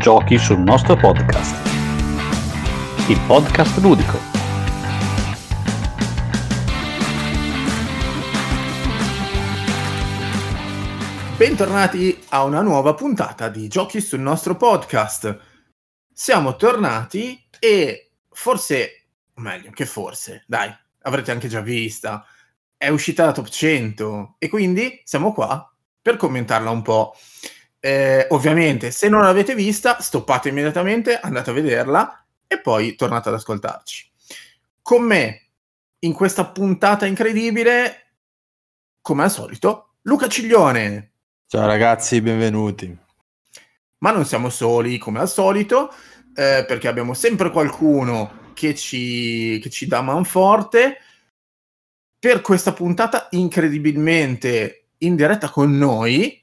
Giochi sul nostro podcast. Il podcast ludico. Bentornati a una nuova puntata di Giochi sul nostro podcast. Siamo tornati e forse, o meglio, che forse, dai, avrete anche già vista, è uscita la top 100 e quindi siamo qua per commentarla un po'. Eh, ovviamente, se non l'avete vista, stoppate immediatamente, andate a vederla e poi tornate ad ascoltarci. Con me in questa puntata incredibile, come al solito, Luca Ciglione. Ciao ragazzi, benvenuti. Ma non siamo soli come al solito, eh, perché abbiamo sempre qualcuno che ci, che ci dà manforte. Per questa puntata incredibilmente in diretta con noi,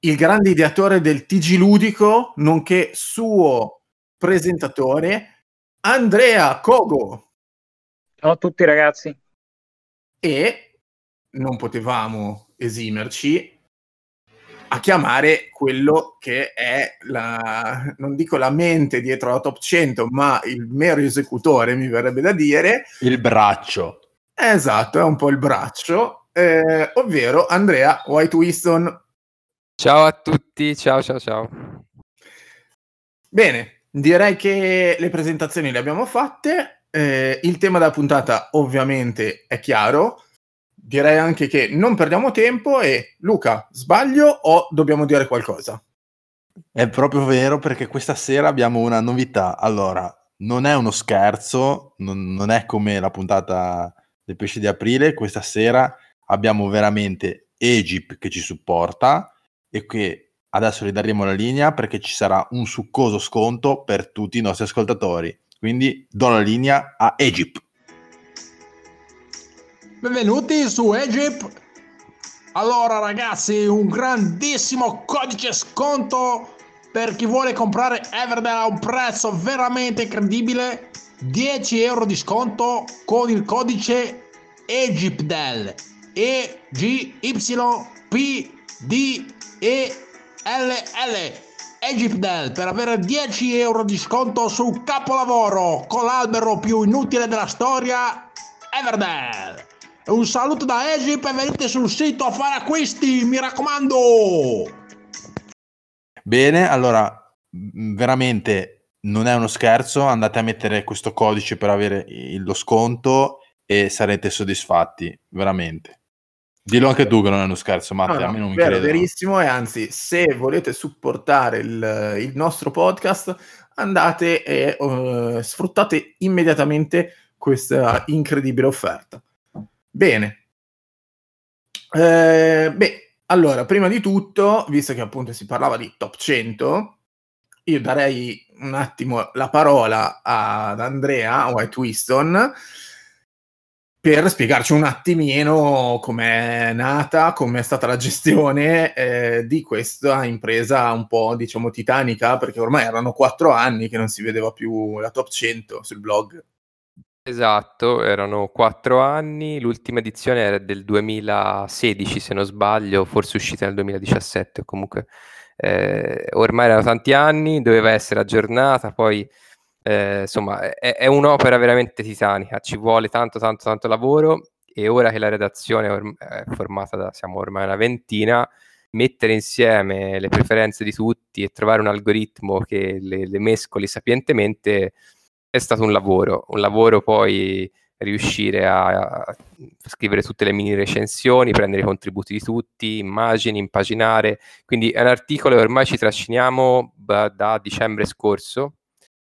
il grande ideatore del TG Ludico, nonché suo presentatore, Andrea Kogo. Ciao a tutti ragazzi. E non potevamo esimerci a chiamare quello che è la, non dico la mente dietro la top 100, ma il mero esecutore, mi verrebbe da dire. Il braccio. Esatto, è un po' il braccio, eh, ovvero Andrea White Winston. Ciao a tutti, ciao ciao ciao. Bene, direi che le presentazioni le abbiamo fatte. Eh, il tema della puntata ovviamente è chiaro, direi anche che non perdiamo tempo e Luca, sbaglio o dobbiamo dire qualcosa? È proprio vero perché questa sera abbiamo una novità. Allora, non è uno scherzo, non, non è come la puntata del pesce di aprile, questa sera abbiamo veramente Egip che ci supporta e che adesso gli daremo la linea perché ci sarà un succoso sconto per tutti i nostri ascoltatori. Quindi do la linea a Egip. Benvenuti su Egypt. Allora ragazzi, un grandissimo codice sconto per chi vuole comprare Everdell a un prezzo veramente incredibile. 10 euro di sconto con il codice EGYPDEL. E D E L L. Egyptdel per avere 10 euro di sconto sul capolavoro con l'albero più inutile della storia Everdell. Un saluto da Egypt e venite sul sito a fare acquisti, mi raccomando. Bene, allora veramente non è uno scherzo, andate a mettere questo codice per avere lo sconto e sarete soddisfatti, veramente. Dillo anche tu che non è uno scherzo, Matteo, no, no, a me non mi vero, credo. Verissimo, e anzi, se volete supportare il, il nostro podcast, andate e uh, sfruttate immediatamente questa incredibile offerta. Bene. Eh, beh, allora, prima di tutto, visto che appunto si parlava di top 100, io darei un attimo la parola ad Andrea White Winston per spiegarci un attimino com'è nata, com'è stata la gestione eh, di questa impresa un po', diciamo, titanica, perché ormai erano quattro anni che non si vedeva più la top 100 sul blog. Esatto, erano quattro anni, l'ultima edizione era del 2016 se non sbaglio, forse uscita nel 2017 comunque eh, ormai erano tanti anni, doveva essere aggiornata, poi eh, insomma è, è, un'opera veramente titanica, ci vuole tanto tanto tanto lavoro e ora che la redazione è formata da, siamo ormai una ventina, mettere insieme le preferenze di tutti e trovare un algoritmo che le, le mescoli sapientemente è stato un lavoro, un lavoro poi riuscire a, a, scrivere tutte le mini recensioni, prendere i contributi di tutti, immagini, impaginare. Quindi è un articolo che ormai ci trasciniamo da dicembre scorso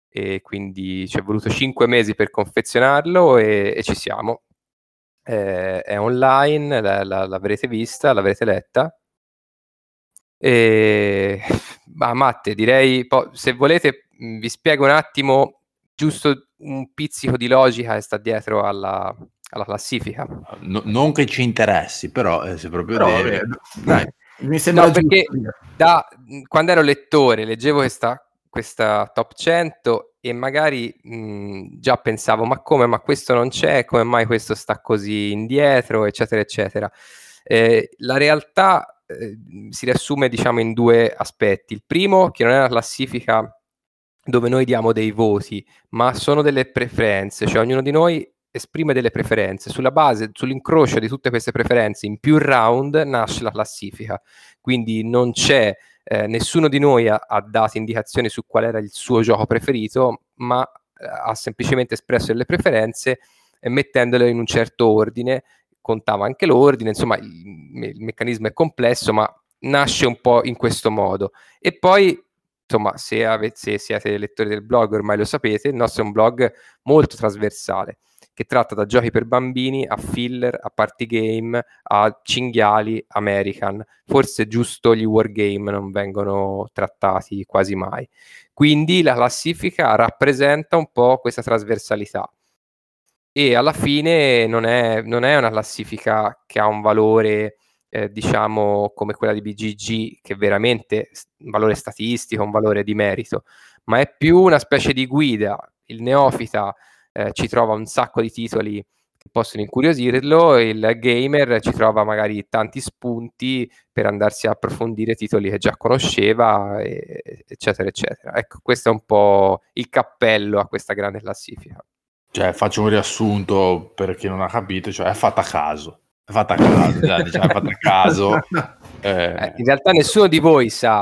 e quindi ci è voluto cinque mesi per confezionarlo e, e ci siamo. Eh, è online, la, la, l'avrete vista, l'avrete letta. E, ma Matte, direi, po- se volete vi spiego un attimo giusto un pizzico di logica che sta dietro alla, alla classifica. No, non che ci interessi, però eh, se proprio però, deve... Dai, mi sembra no, perché da, quando ero lettore leggevo questa, questa top 100 e magari mh, già pensavo ma come, ma questo non c'è, come mai questo sta così indietro, eccetera, eccetera. Eh, la realtà eh, si riassume diciamo in due aspetti. Il primo, che non è una classifica dove noi diamo dei voti, ma sono delle preferenze, cioè ognuno di noi esprime delle preferenze. Sulla base, sull'incrocio di tutte queste preferenze in più round nasce la classifica. Quindi non c'è eh, nessuno di noi ha, ha, dato indicazioni su qual era il suo gioco preferito, ma eh, ha semplicemente espresso delle preferenze e mettendole in un certo ordine. Contava anche l'ordine, insomma, il, il meccanismo è complesso, ma nasce un po' in questo modo. E poi insomma, se, avete, se, siete lettori del blog ormai lo sapete, il nostro è un blog molto trasversale che tratta da giochi per bambini a filler, a party game, a cinghiali, American. Forse giusto gli wargame non vengono trattati quasi mai. Quindi la classifica rappresenta un po' questa trasversalità. E alla fine non è, non è una classifica che ha un valore, eh, diciamo, come quella di BGG, che è veramente un valore statistico, un valore di merito, ma è più una specie di guida. Il neofita eh, ci trova un sacco di titoli che possono incuriosirlo, il gamer ci trova magari tanti spunti per andarsi a approfondire titoli che già conosceva, e, eccetera, eccetera. Ecco, questo è un po' il cappello a questa grande classifica. Cioè, faccio un riassunto per chi non ha capito, cioè è fatta a caso. È fatta a caso, cioè, diciamo, è fatta a caso. Eh. Eh, in realtà nessuno di voi sa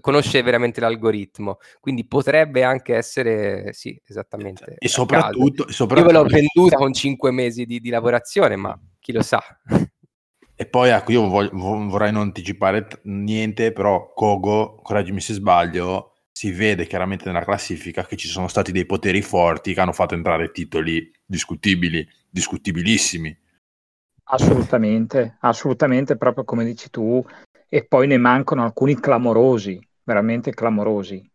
conosce veramente l'algoritmo, quindi potrebbe anche essere, sì, esattamente. E soprattutto, soprattutto, Io ve l'ho venduta con 5 mesi di, di, lavorazione, ma chi lo sa. E poi ecco, io voglio, vorrei non anticipare t- niente, però Kogo, correggimi se sbaglio, si vede chiaramente nella classifica che ci sono stati dei poteri forti che hanno fatto entrare titoli discutibili, discutibilissimi. Assolutamente, assolutamente, proprio come dici tu, e poi ne mancano alcuni clamorosi, veramente clamorosi.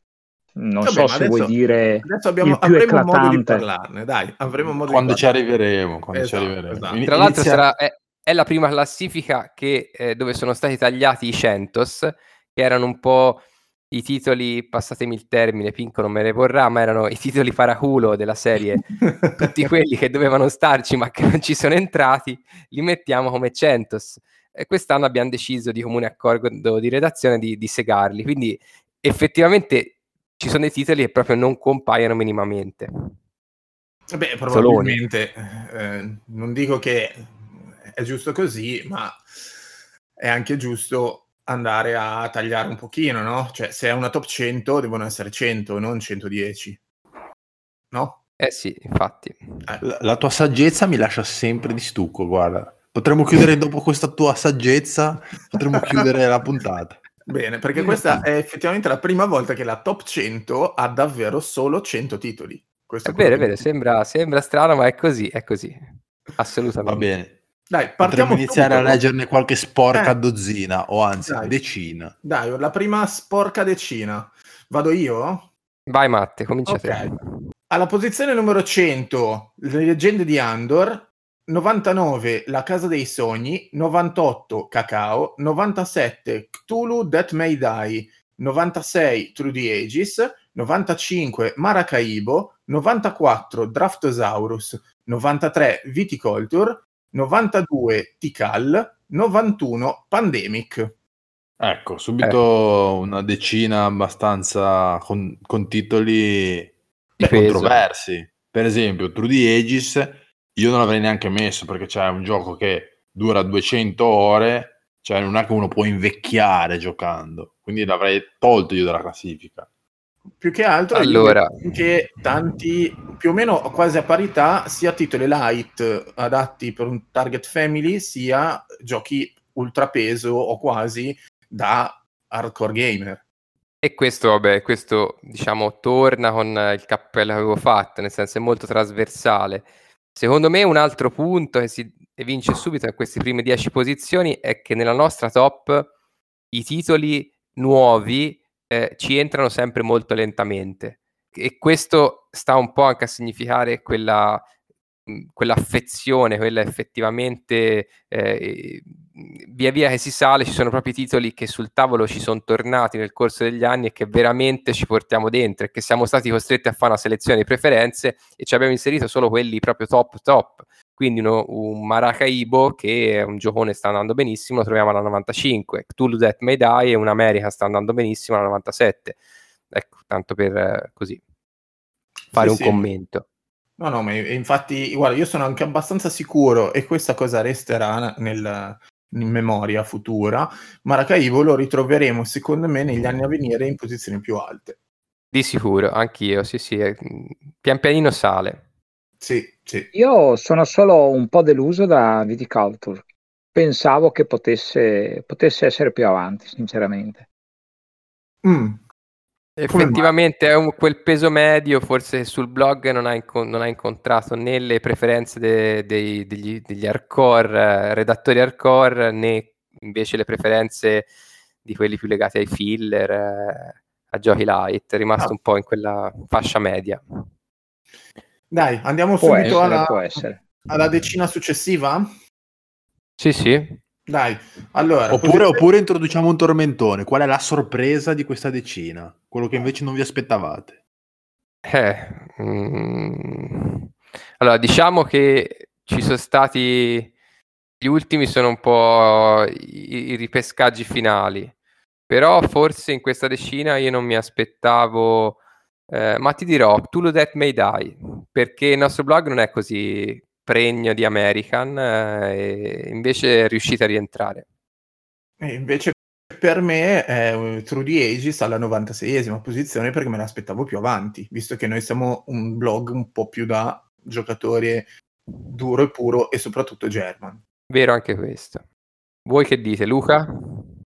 Non Vabbè, so se adesso, vuoi dire adesso abbiamo, il più avremo eclatante. modo di parlarne, dai, avremo modo quando di ci arriveremo, quando esatto, ci arriveremo. Esatto. Tra l'altro sarà, è, è, la prima classifica che, eh, dove sono stati tagliati i Centos, che erano un po' i titoli, passatemi il termine, Pinco non me ne vorrà, ma erano i titoli paraculo della serie, tutti quelli che dovevano starci ma che non ci sono entrati, li mettiamo come Centos e quest'anno abbiamo deciso di comune accordo di redazione di, di segarli. Quindi effettivamente ci sono dei titoli che proprio non compaiono minimamente. Beh, probabilmente eh, non dico che è giusto così, ma è anche giusto andare a tagliare un pochino, no? Cioè, se è una top 100 devono essere 100, non 110. No? Eh sì, infatti. La, la tua saggezza mi lascia sempre di stucco, guarda. Potremmo chiudere dopo questa tua saggezza, potremmo chiudere la puntata. Bene, perché questa è effettivamente la prima volta che la top 100 ha davvero solo 100 titoli. Questo è vero, è vero, sembra, sembra strano, ma è così, è così. Assolutamente. Va bene. Dai, Potremmo iniziare subito. a leggerne qualche sporca eh. dozzina, o anzi, Dai. decina. Dai, la prima sporca decina. Vado io? Vai Matte, comincia okay. te. Alla posizione numero 100, le leggende di Andor, 99 La Casa dei Sogni, 98 Cacao, 97 Cthulhu That May Die, 96 Through the Ages, 95 Maracaibo, 94 Draftosaurus, 93 Viticulture, 92 Tikal, 91 Pandemic. Ecco, subito eh. una decina abbastanza con, con titoli controversi. Per esempio, Through the Ages io non l'avrei neanche messo perché c'è un gioco che dura 200 ore, cioè non è che uno può invecchiare giocando, quindi l'avrei tolto io dalla classifica. Più che altro allora. che tanti, più o meno quasi a parità, sia titoli light adatti per un target family, sia giochi ultrapeso o quasi da hardcore gamer. E questo, vabbè, questo diciamo torna con il cappello che avevo fatto, nel senso è molto trasversale Secondo me un altro punto che si evince subito in queste prime 10 posizioni è che nella nostra top i titoli nuovi eh, ci entrano sempre molto lentamente. E questo sta un po' anche a significare quella, quell'affezione, quella effettivamente eh, via via che si sale ci sono proprio i titoli che sul tavolo ci sono tornati nel corso degli anni e che veramente ci portiamo dentro e che siamo stati costretti a fare una selezione di preferenze e ci abbiamo inserito solo quelli proprio top top Quindi uno, un Maracaibo che è un giocone sta andando benissimo, lo troviamo alla 95. Cthulhu Death May Die e un America sta andando benissimo alla 97. Ecco, tanto per eh, così fare Sì, un sì. commento. No, no, ma infatti, guarda, io sono anche abbastanza sicuro e questa cosa resterà nel- in memoria futura. Maracaibo lo ritroveremo, secondo me, negli anni a venire in posizioni più alte. Di sicuro, anch'io, sì, sì, pian pianino sale. Sì, sì. Io sono solo un po' deluso da Viticulture. Pensavo che potesse, potesse essere più avanti, sinceramente. Mm, Effettivamente è un- quel peso medio, forse sul blog non ha, inco- non ha incontrato né le preferenze de- dei- degli, degli hardcore, eh, redattori hardcore, né invece le preferenze di quelli più legati ai filler, eh, a giochi light, è rimasto Ah. un po' in quella fascia media. Dai, andiamo Può subito essere, alla, può essere. alla decina successiva? Sì, sì. Dai, allora... Oppure, posizione- oppure introduciamo un tormentone. Qual è la sorpresa di questa decina? Quello che invece non vi aspettavate. Eh, mm, allora, diciamo che ci sono stati gli ultimi sono un po' i, i ripescaggi finali, però forse in questa decina io non mi aspettavo, eh, ma ti dirò, Cthulhu Death May Die, perché il nostro blog non è così pregno di American, eh, e invece è riuscito a rientrare. E invece per me è eh, True the Ages alla 96esima posizione perché me l'aspettavo più avanti, visto che noi siamo un blog un po' più da giocatore duro e puro e soprattutto German. Vero anche questo. Voi che dite, Luca?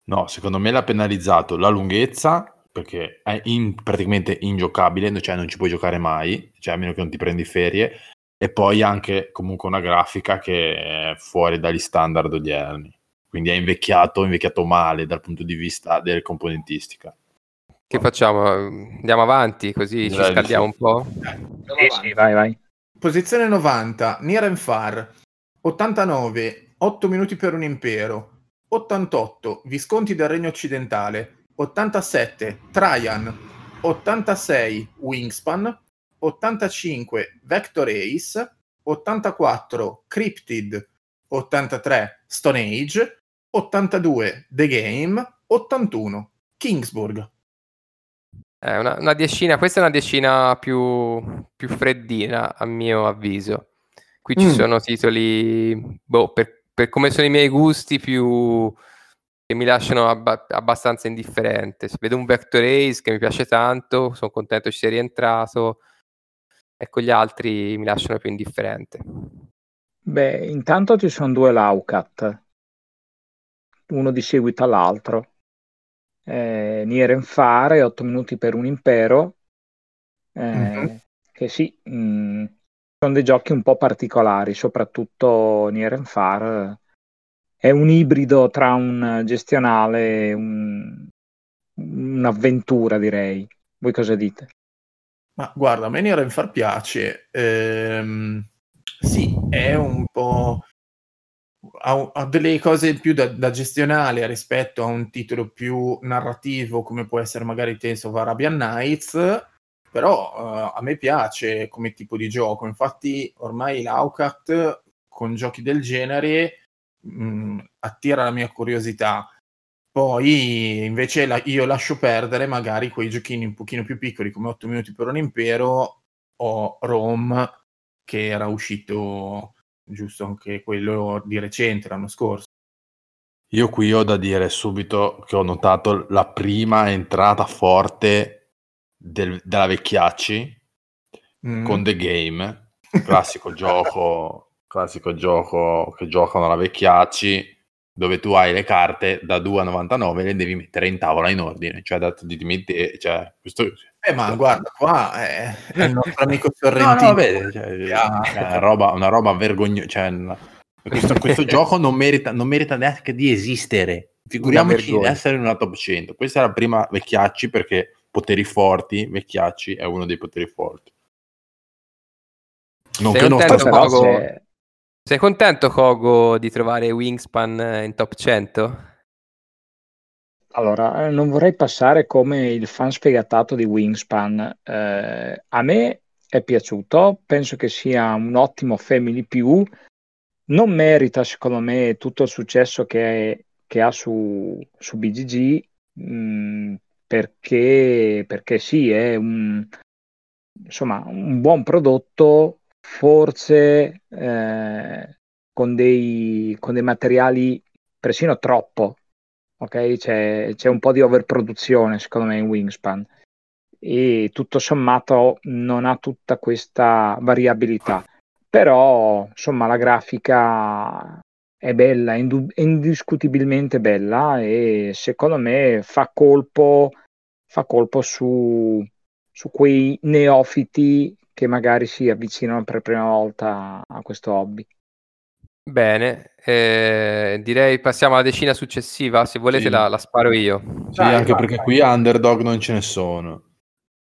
No, secondo me l'ha penalizzato la lunghezza, perché è in- praticamente ingiocabile, cioè non ci puoi giocare mai, cioè a meno che non ti prendi ferie, e poi anche comunque una grafica che è fuori dagli standard odierni. Quindi è invecchiato, invecchiato male dal punto di vista della componentistica. Che facciamo? Andiamo avanti così ci Direi di scaldiamo sì. un po'? Sì, sì, vai, vai. Posizione 90, Nier and Far. 89, 8 minuti per un impero. 88, Visconti del Regno Occidentale. 87, Trajan. 86, Wingspan. 85, Vector Ace. 84, Cryptid. 83, Stone Age. 82, The Game. 81, Kingsburg. È una, una decina, questa è una decina più, più freddina, a mio avviso. Qui ci Mm. sono titoli, boh, per, per come sono i miei gusti, più che mi lasciano abba- abbastanza indifferente. Se vedo un Vector Ace che mi piace tanto, sono contento ci sia rientrato. Ecco, gli altri mi lasciano più indifferente. Beh, intanto ci sono due Laucat, uno di seguito all'altro. Eh, Nier and Fare, 8 minuti per un impero, eh, Mhm. che sì, mh, sono dei giochi un po' particolari, soprattutto Nier and Fare è un ibrido tra un gestionale e un- un'avventura, direi. Voi cosa dite? Ma guarda, a me Nier Far piace. Ehm, sì, è un po'. Ha, ha delle cose più da, da gestionale rispetto a un titolo più narrativo, come può essere magari Tales of Arabian Nights. Però eh, a me piace come tipo di gioco. Infatti, ormai l'Aucat con giochi del genere mh, attira la mia curiosità. Poi invece la- io lascio perdere magari quei giochini un pochino più piccoli come 8 minuti per un impero o Rome che era uscito giusto anche quello di recente l'anno scorso. Io qui ho da dire subito che ho notato la prima entrata forte del- della Vecchiacci Mm. con The Game, classico gioco, classico gioco che giocano la Vecchiacci, dove tu hai le carte da 2 a 99 e le devi mettere in tavola in ordine, cioè, da, ti, ti metti, cioè questo... Eh, ma guarda qua è, è il nostro amico No, Sorrentino. no, vabbè, cioè, Ah. cioè, una roba, una roba vergognosa. Cioè, una- questo, questo gioco non merita, non merita neanche di esistere. Figuriamoci di essere in una top 100. Questa è la prima Vecchiacci perché poteri forti, Vecchiacci è uno dei poteri forti. Non Sei che non sta Però se- Sei contento, Kogo, di trovare Wingspan eh, in top 100? Allora, eh, non vorrei passare come il fan sfegatato di Wingspan. Eh, a me è piaciuto, penso che sia un ottimo Family più, non merita, secondo me, tutto il successo che, è, che ha su, su BGG mh, mm, perché, perché sì, è un, insomma, un buon prodotto, forse eh, con, dei, con dei materiali persino troppo. Ok, c'è, c'è un po' di overproduzione secondo me in Wingspan e tutto sommato non ha tutta questa variabilità però insomma la grafica è bella, è indiscutibilmente bella e secondo me fa colpo, fa colpo su, su quei neofiti che magari si avvicinano per prima volta a questo hobby. Bene, eh, direi passiamo alla decina successiva, se volete sì. la, la, sparo io. Sì, Dai, anche vai, perché vai. qui underdog non ce ne sono.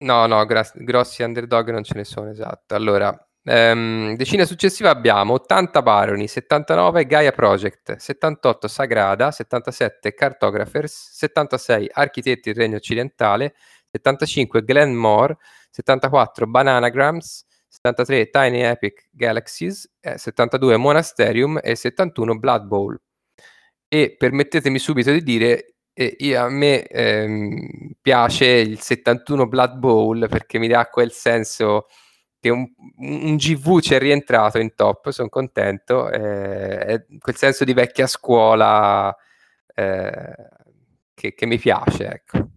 No, no, gra- grossi underdog non ce ne sono, esatto. Allora, Ehm, decina successiva abbiamo 80 Baroni, 79 Gaia Project, 78 Sagrada, 77 Cartographers, 76 Architetti del Regno Occidentale, 75 Glenmore, 74 Bananagrams, 73 Tiny Epic Galaxies, eh, 72 Monasterium e 71 Blood Bowl. E permettetemi subito di dire, eh, io, a me ehm, piace il 71 Blood Bowl perché mi dà quel senso che un, un GV ci è rientrato in top, sono contento, eh, quel senso di vecchia scuola eh, che, che, mi piace. Ecco.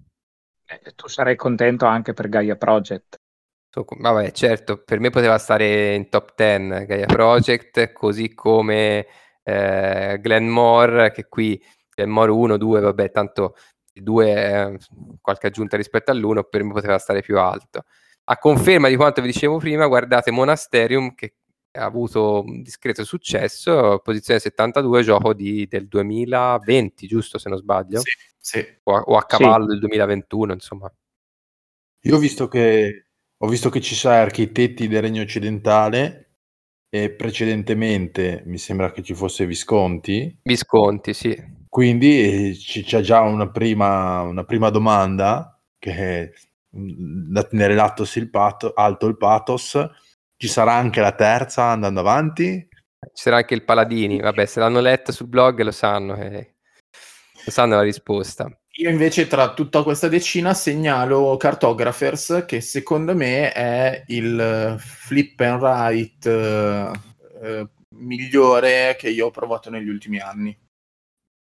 Eh, tu sarai contento anche per Gaia Project. Vabbè, certo, per me poteva stare in top 10 Gaia Project, così come eh, Glenmore, che qui Glenmore 1, 2, vabbè, tanto il 2 è qualche aggiunta rispetto all'1, per me poteva stare più alto a conferma di quanto vi dicevo prima, guardate Monasterium che ha avuto un discreto successo, posizione 72, gioco di, del 2020, giusto se non sbaglio? Sì, sì. O, a, o a cavallo sì. del 2021, insomma. Io ho visto che, ho visto che ci sono architetti del Regno Occidentale e precedentemente mi sembra che ci fosse Visconti. Visconti, sì. Quindi eh, c'è già una prima, una prima domanda che da tenere l'alto il, pato, alto il pathos. Ci sarà anche la terza andando avanti. Ci sarà anche il Paladini, vabbè, se l'hanno letta sul blog lo sanno, eh. Sanno la risposta. Io invece tra tutta questa decina segnalo Cartographers che secondo me è il flip and write eh, eh, migliore che io ho provato negli ultimi anni.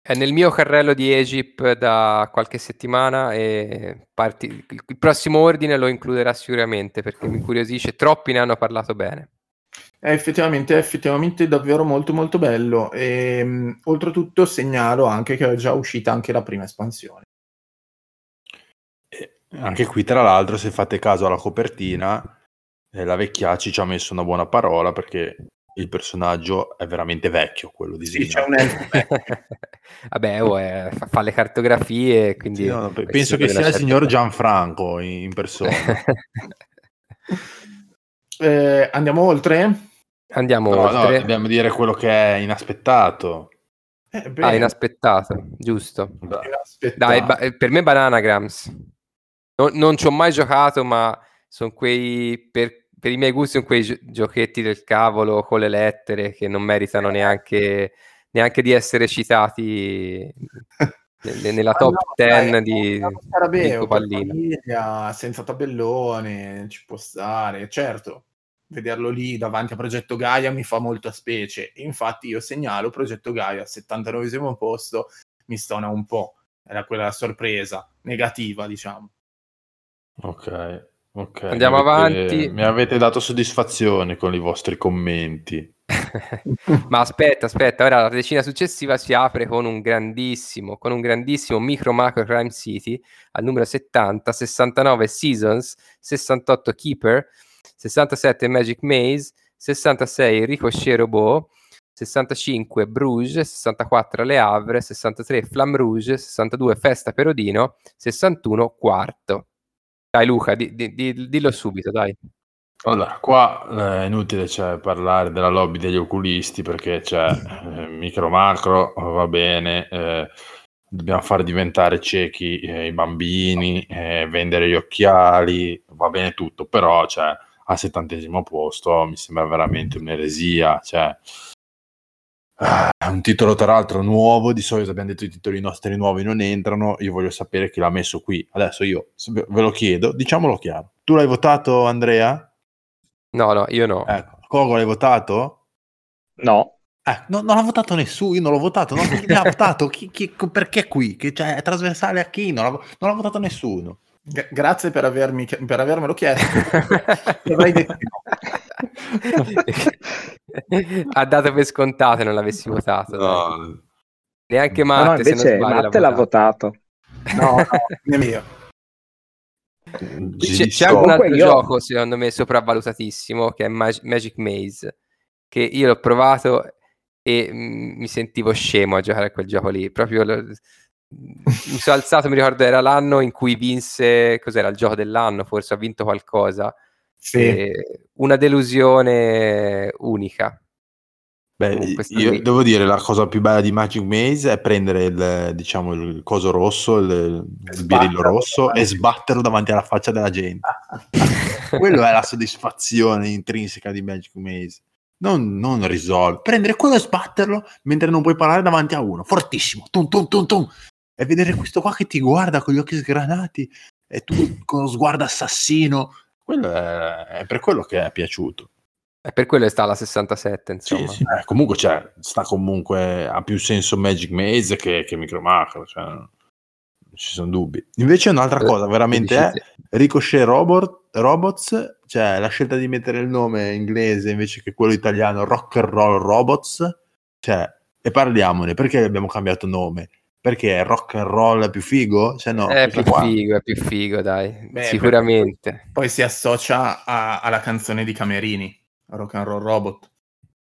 È nel mio carrello di Egypt da qualche settimana e parti... il prossimo ordine lo includerà sicuramente perché mi incuriosisce, troppi ne hanno parlato bene. È effettivamente, è effettivamente davvero molto molto bello e mh, oltretutto segnalo anche che è già uscita anche la prima espansione. E anche qui tra l'altro se fate caso alla copertina eh, la Vecchiaci ci ha messo una buona parola perché il personaggio è veramente vecchio, quello di Sì, c'è un elfo Vabbè, oh, è, fa, fa, le cartografie, quindi... Sì, no, penso che sia il signor Gianfranco in, in persona. eh, andiamo oltre? Andiamo no, oltre. No, dobbiamo dire quello che è inaspettato. Eh, ah, inaspettato, giusto. Inaspettato. Dai, ba- eh, per me Bananagrams. Non, non ci ho mai giocato, ma sono quei... Per per i miei gusti sono quei gi- giochetti del cavolo con le lettere che non meritano neanche, neanche di essere citati n- nella top no, 10 dai, di, Scarabeo, di famiglia, senza tabellone, ci può stare, certo. Vederlo lì davanti a Progetto Gaia mi fa molta specie. Infatti, io segnalo Progetto Gaia al 79 posto, mi stona un po'. Era quella sorpresa negativa, diciamo. Ok. Ok, Andiamo mi avete, avanti. Mi avete dato soddisfazione con i vostri commenti. Ma aspetta, aspetta, ora la decina successiva si apre con un grandissimo, con un grandissimo micro macro crime city al numero 70, 69 Seasons, 68 Keeper, 67 Magic Maze, 66 Ricochet Robot, 65 Bruges, 64 Le Havre, 63 Flamme Rouge, 62 Festa Perodino, 61 Quarto. Dai Luca, di, di, di, dillo subito, dai. Allora, qua eh, è inutile cioè, parlare della lobby degli oculisti perché c'è eh, micro macro, va bene, eh, dobbiamo far diventare ciechi eh, i bambini, eh, vendere gli occhiali, va bene tutto, però cioè, al settantesimo posto mi sembra veramente un'eresia. Cioè, Ah, un titolo tra l'altro nuovo, di solito abbiamo detto i titoli nostri nuovi non entrano, io voglio sapere chi l'ha messo qui. Adesso io ve ve lo chiedo, diciamolo chiaro. Tu l'hai votato Andrea? No, no, io no. Ecco. Cogo l'hai votato? No, Eh, no- non l'ha votato nessuno, io non l'ho votato, no, chi l'ha votato? Chi- chi- perché qui? Che, cioè, è trasversale a chi? Non l'ha, non l'ha votato nessuno. Gra- grazie per, avermi, per avermelo chiesto. Avrei detto di no. ha dato per scontato non l'avessi votato. dai. Neanche no, Matte, no, se non invece sbaglio, Matte l'ha votato. No, no, nemmeno. C'è, Ci c'è anche un altro io- gioco, secondo me, sopravvalutatissimo, che è Mag- Magic Maze, che io l'ho provato e mm, mi sentivo scemo a giocare a quel gioco lì. Proprio lo- mi sono alzato, mi ricordo era l'anno in cui vinse, cos'era, il gioco dell'anno, forse ha vinto qualcosa. Sì. E una delusione unica. Beh, io qui. devo dire la cosa più bella di Magic Maze è prendere il, diciamo, il coso rosso, il, birillo rosso e sbatterlo davanti alla faccia della gente. Quello è la soddisfazione intrinseca di Magic Maze. Non, non risolve. Prendere quello e sbatterlo mentre non puoi parlare davanti a uno. Fortissimo. Tum, tum, tum, tum. E vedere questo qua che ti guarda con gli occhi sgranati e tu con lo sguardo assassino. Quello è, è per quello che è piaciuto. E per quello sta alla 67, Sì, insomma. sì. Eh, comunque cioè, sta comunque ha più senso Magic Maze che, che Micro Macro, cioè, non ci sono dubbi. Invece un'altra cosa veramente è Dici- Ricochet Robot, Robots, cioè la scelta di mettere il nome inglese invece che quello italiano Rock and Roll Robots, cioè, e parliamone, perché abbiamo cambiato nome? Perché rock and roll è più figo? Cioè no, è questa più qua- figo, è più figo, dai. Beh, Sicuramente. Poi si associa a- alla canzone di Camerini, Rock and Roll Robot.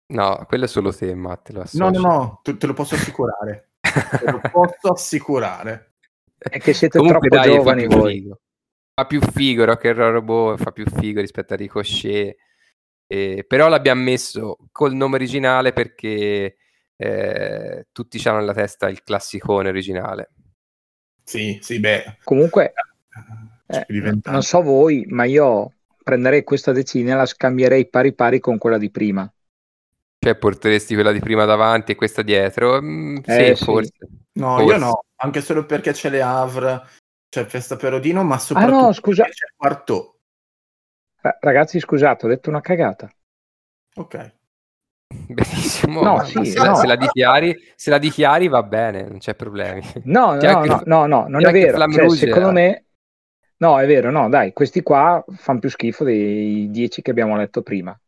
No, quello è solo te, Matte. Lo No, no, associ. no, te, te lo posso assicurare. te lo posso assicurare. È che siete Comunque, troppo dai, giovani voi. figo. Fa più figo Rock and Roll Robot, fa più figo rispetto a Ricochet. Eh, però l'abbiamo messo col nome originale perché eh, tutti hanno nella testa il classicone originale. Sì, sì, beh. Comunque, eh, non so voi, ma io prenderei questa decina e la scambierei pari pari con quella di prima. Cioè, porteresti quella di prima davanti e questa dietro? Mm, Eh, sì, sì. forse. No, Forse. io no, anche solo perché c'è le Havre, c'è Festa Perodino, ma soprattutto Ah, no, scusa. perché c'è Quarto. Ra- Ragazzi, scusate, ho detto una cagata. Ok. Benissimo. No, sì, se, la, no. se la dichiari, se la dichiari va bene, non c'è problemi. No, no, anche- no, no, no, non è vero. Cioè, secondo me, no, è vero, no, dai, questi qua fanno più schifo dei 10 che abbiamo letto prima.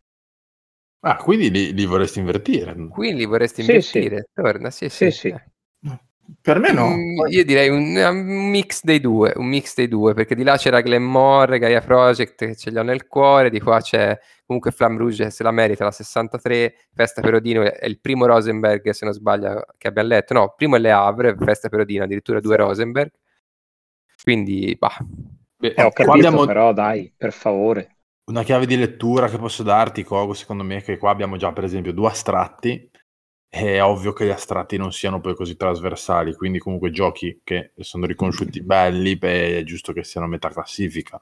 Ah, quindi li, li vorresti invertire? Quindi vorresti Sì, invertire? Torna, sì, sì. Sì, sì. Per me no. Mm, io direi un, un mix dei due, un mix dei due, perché di là c'era Glenmore, Gaia Project che ce li ho nel cuore, di qua c'è comunque Flamme Rouge che se la merita, la 63, Festa Perodino è il primo Rosenberg, se non sbaglio, che abbiamo letto, no, primo è Le Havre, Festa Perodino, addirittura due Rosenberg, quindi, bah, Beh, Eh, ho capito, abbiamo però dai, per favore. una chiave di lettura che posso darti, Cogo, secondo me, è che qua abbiamo già per esempio due astratti. È ovvio che gli astratti non siano poi così trasversali, quindi comunque giochi che sono riconosciuti belli, beh, è giusto che siano a metà classifica.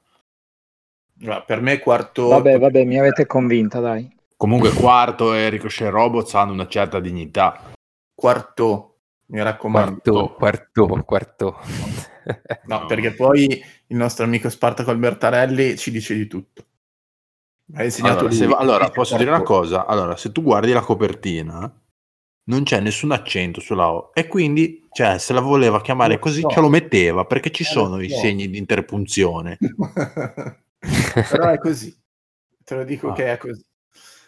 Guarda, Per me Quarto... Vabbè, vabbè, mi avete convinta, dai. Comunque quarto e Ricochet Robots hanno una certa dignità. Quarto, mi raccomando. quarto, quarto, quarto. No, perché poi il nostro amico Spartaco Albertarelli ci dice di tutto. Mi ha insegnato Allora, se- allora, posso dire una cosa? Allora, se tu guardi la copertina, non c'è nessun accento sulla O e quindi, cioè, se la voleva chiamare Lo così, so. ce lo metteva perché ci Eh, sono lo i so. segni di interpunzione. Però è così. Te lo dico Ah. che è così.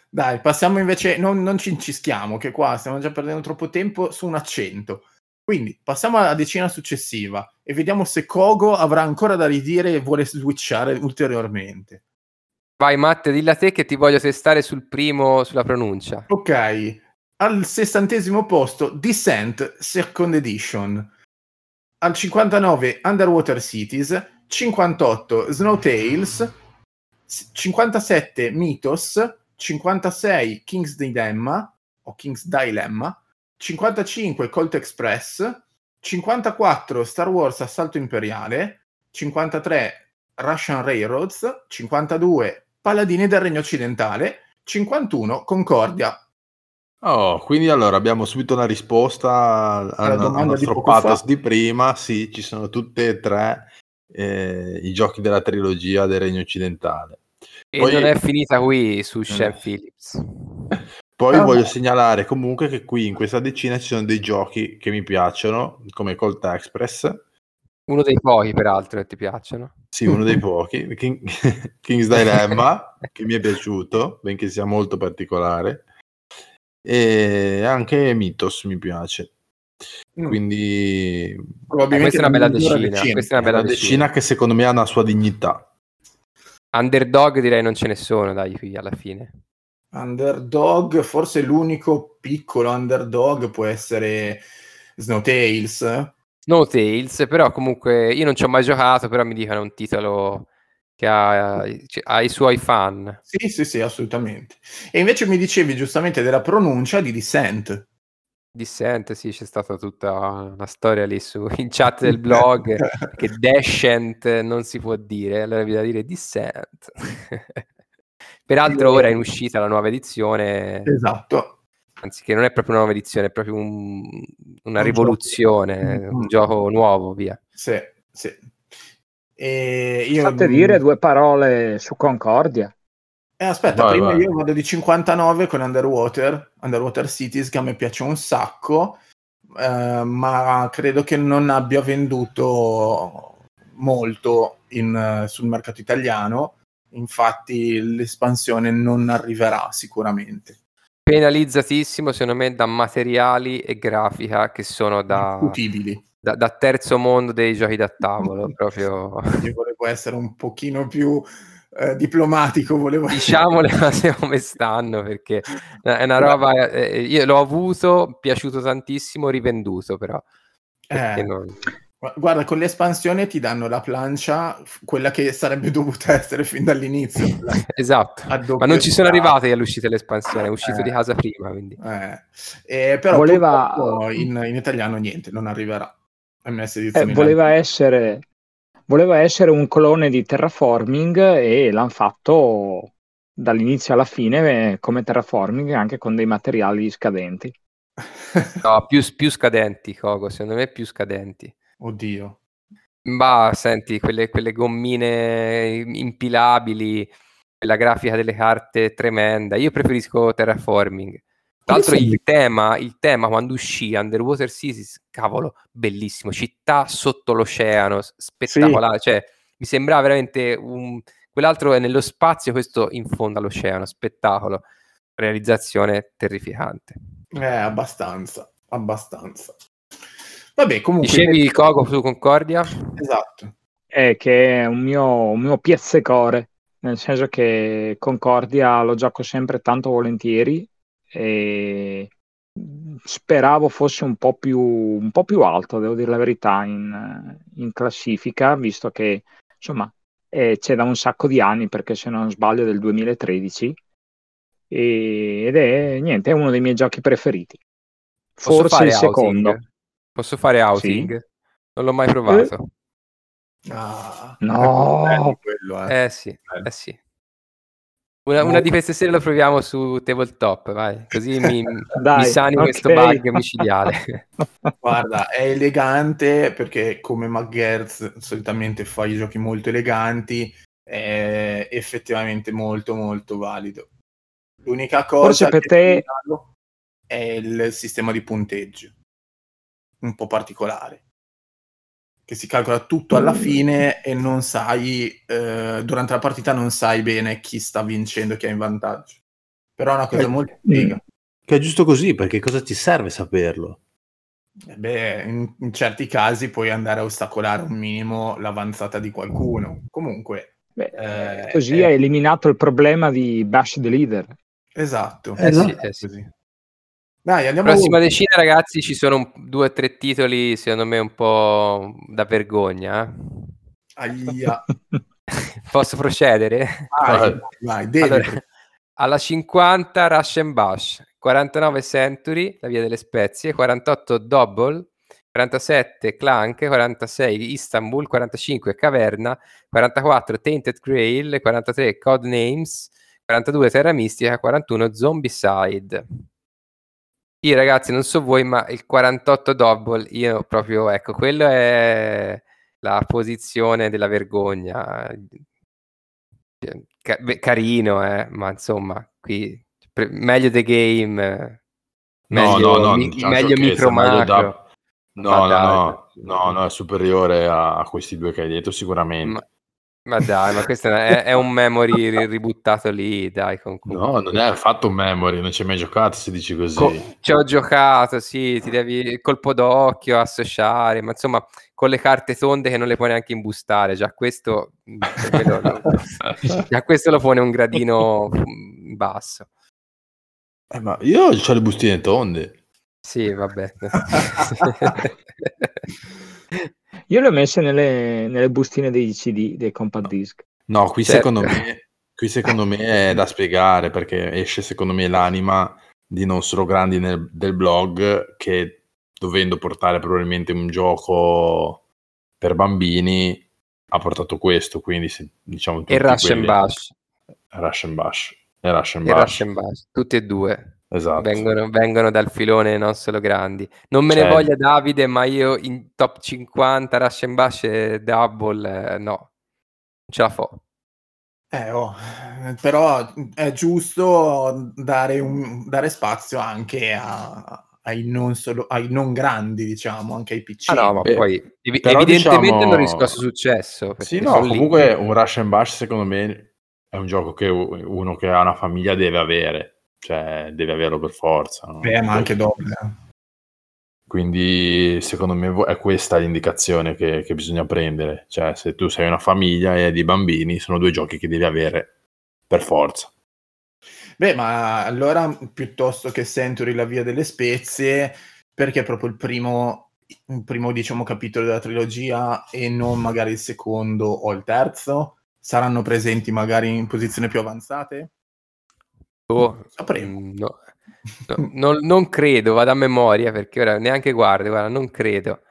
Dai, passiamo invece, non, non ci incischiamo, che qua stiamo già perdendo troppo tempo su un accento. Quindi passiamo alla decina successiva e vediamo se Kogo avrà ancora da ridire e vuole switchare ulteriormente. Vai Matte, dilla te che ti voglio testare sul primo, sulla pronuncia. Ok, al sessantesimo posto Descent Second Edition, al 59 Underwater Cities, 58 Snow Tales, s- 57 Mythos, 56 King's Dilemma o King's Dilemma, 55 Colt Express, 54 Star Wars Assalto Imperiale, 53 Russian Railroads, 52 Paladini del Regno Occidentale, 51 Concordia. Oh, quindi allora abbiamo subito una risposta al, Alla al domanda di nostro pathos fa. di prima. Sì, ci sono tutte e tre eh, i giochi della trilogia del Regno Occidentale. E Poi- non è finita qui su Eh. Phillips. Poi Ah, voglio no. segnalare comunque che qui in questa decina ci sono dei giochi che mi piacciono, come Colt Express. Uno dei pochi, peraltro, che ti piacciono. Sì, uno dei pochi, King- King's Dilemma, che mi è piaciuto, benché sia molto particolare. E anche Mythos mi piace. Mm. Quindi Probabilmente questa è una bella migliore decina, questa è una è una bella decina che secondo me ha una sua dignità. Underdog direi non ce ne sono, dai, qui alla fine. Underdog, forse l'unico piccolo underdog può essere Snowtails. No Tales, però comunque io non ci ho mai giocato, però mi dicono un titolo che ha, cioè, ha i suoi fan. Sì, sì, sì, assolutamente. E invece mi dicevi giustamente della pronuncia di Descent. Dissent, sì, c'è stata tutta una storia lì su, in chat del blog che Descent non si può dire, allora bisogna dire Dissent. Peraltro ora è in uscita la nuova edizione, Esatto. anzi che non è proprio una nuova edizione, è proprio un- una Un rivoluzione, gioco. un gioco nuovo, via. Sì, sì. E io... Fate dire due parole su Concordia. Eh, aspetta, Vai, prima vai. io vado di 59 con Underwater, Underwater Cities, che a me piace un sacco, eh, ma credo che non abbia venduto molto in, sul mercato italiano. Infatti l'espansione non arriverà sicuramente. Penalizzatissimo secondo me da materiali e grafica che sono da, Discutibili. Da- da terzo mondo dei giochi da tavolo, proprio Io volevo essere un pochino più eh, diplomatico, volevo diciamo le cose come stanno perché è una roba eh, io l'ho avuto piaciuto tantissimo rivenduto però Eh, non- gu- Guarda, con l'espansione ti danno la plancia, quella che sarebbe dovuta essere fin dall'inizio. la- esatto ma non ci sono arrivate all'uscita dell'espansione è uscito Eh. di casa prima quindi Eh, eh, però Voleva- in, in italiano niente, non arriverà. MS Eh, voleva, essere, voleva essere un clone di Terraforming e l'hanno fatto dall'inizio alla fine eh, come Terraforming anche con dei materiali scadenti. no, più, più scadenti Coco secondo me più scadenti Oddio. Ma senti, quelle, quelle gommine impilabili, la grafica delle carte è tremenda. Io preferisco Terraforming. Tra l'altro il tema, il tema quando uscì Underwater Cities, cavolo, bellissimo, città sotto l'oceano, spettacolare, cioè mi sembrava veramente un... quell'altro è nello spazio, questo in fondo all'oceano, spettacolo, realizzazione terrificante. Eh, abbastanza, abbastanza. Vabbè, comunque... Dicevi Coco su Concordia? Esatto. È che è un mio, un mio piazzecore, nel senso che Concordia lo gioco sempre tanto volentieri e speravo fosse un po' più, un po' più alto, devo dire la verità, in, in classifica, visto che insomma eh, c'è da un sacco di anni, perché se non sbaglio è del 2013, e- ed è niente, è uno dei miei giochi preferiti. Posso Forse fare il secondo. outing? Posso fare outing? Non l'ho mai provato. Ah, No. è bello quello, eh. Eh sì, eh sì. Una, una di queste sere lo proviamo su tabletop, vai, così mi, Dai, mi sani ok. questo bug micidiale. Guarda, è elegante perché come McGertz solitamente fa i giochi molto eleganti, è effettivamente molto molto valido. L'unica cosa Forse per che te- è il sistema di punteggio, un po' particolare, che si calcola tutto alla fine e non sai, eh, durante la partita non sai bene chi sta vincendo e chi è in vantaggio. Però è una cosa Eh, molto figa. Che è giusto così, perché cosa ti serve saperlo? Eh Beh, in, in certi casi puoi andare a ostacolare un minimo l'avanzata di qualcuno. Comunque, Beh, Eh, così eh. hai eliminato il problema di Bash the Leader. esatto. Eh sì, eh sì. Dai, andiamo Prossima oltre. decina, ragazzi, ci sono un- due o tre titoli, secondo me, un po' da vergogna. eh. Aia. Posso procedere? Vai, vai, devi. Allora, alla 50 Rush and Bash, 49 Century, la via delle spezie, 48 Double, 47 Clank, 46 Istanbul, 45 Caverna, 44 Tainted Grail, 43 Codenames, 42 Terra Mistica, 41 Zombicide. Io ragazzi, non so voi, ma il 48 double, io proprio, ecco, quello è la posizione della vergogna. Ca- carino, eh, ma insomma, qui pre- meglio the game, No, meglio, no, no, mi- meglio micro meglio da- No, no, no, no, no, è superiore a, a questi due che hai detto sicuramente. Ma, ma dai, ma questo è, è un memory ri- ributtato lì, dai, con, No, non è affatto un memory, non ci hai mai giocato se dici così. Co- ci ho giocato, sì, ti devi colpo d'occhio, associare, ma insomma, con le carte tonde che non le puoi neanche imbustare, già questo, mm, quello- già questo lo pone un gradino mm, basso. Eh, ma io ho le bustine tonde. Sì, vabbè. Io le ho messe nelle, nelle bustine dei CD, dei compact disc. No, qui Certo. secondo me, qui secondo me è da spiegare perché esce secondo me l'anima di non solo grandi nel- del blog che dovendo portare probabilmente un gioco per bambini ha portato questo, quindi se, diciamo tutti e Rush and quelli- Bash. Rush and Bash. E Rush and E Bash. Rush and Bash, tutti e due. Esatto. Vengono, vengono dal filone non solo grandi. Non me ne Cioè- voglia Davide, ma io in top 50 Rush and Bash e Double, eh, no, non ce la fo. Eh, oh, eh, però è giusto dare, un- dare spazio anche a- ai, non solo, ai non grandi, diciamo, anche ai piccini. Ah no, ma Beh, poi evi- però evidentemente diciamo- hanno riscosso successo. Sì, no, sono lì. comunque un Rush and Bash secondo me è un gioco che uno che ha una famiglia deve avere, cioè deve averlo per forza. no? Beh, ma anche dopo. Quindi secondo me è questa l'indicazione che, che bisogna prendere, cioè se tu sei una famiglia e hai dei bambini sono due giochi che devi avere per forza. Beh, ma allora piuttosto che Century la via delle spezie, perché è proprio il primo, il primo diciamo, capitolo della trilogia e non magari il secondo o il terzo? Saranno presenti magari in posizioni più avanzate? Oh, Sapremo. mm, no. No, non, non credo, vado a memoria perché ora neanche guardo, guarda, non credo.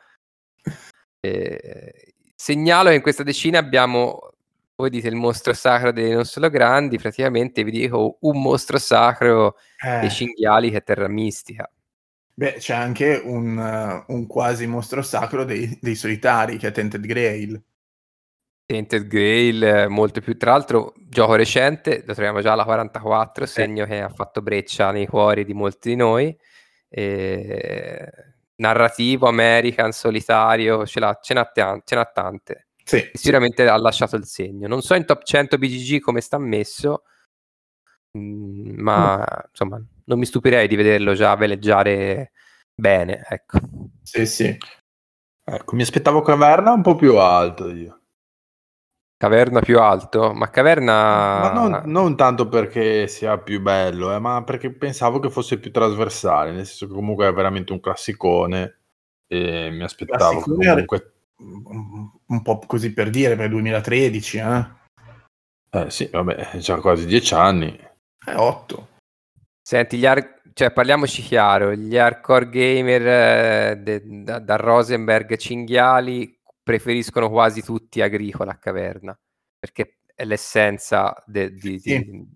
Eh, segnalo che in questa decina abbiamo, voi dite il mostro sacro dei non solo grandi, praticamente vi dico un mostro sacro Eh, dei cinghiali che è terra mistica. beh, c'è anche un, un quasi mostro sacro dei, dei solitari, che è Tented Grail. Tainted Grail, eh, molto più. Tra l'altro, gioco recente, lo troviamo già alla 44, segno che ha fatto breccia nei cuori di molti di noi. E... Narrativo, American, solitario, ce n'ha, ce n'ha ce n'ha tante. Sì, sicuramente ha lasciato il segno. Non so in top 100 BGG come sta messo, mm, ma insomma, non mi stupirei di vederlo già veleggiare bene. Ecco. sì, sì. Ecco, mi aspettavo Caverna un po' più alto io. Caverna più alto, ma Caverna... Ma non, non tanto perché sia più bello, eh, ma perché pensavo che fosse più trasversale, nel senso che comunque è veramente un classicone e mi aspettavo comunque... Un po' così per dire, per il 2013, eh? Eh sì, vabbè, già quasi dieci anni. È 8. Senti, gli ar- cioè, parliamoci chiaro, gli hardcore gamer eh, de- da, da Rosenberg cinghiali preferiscono quasi tutti Agricola a Caverna, perché è l'essenza de- di, Sì. di-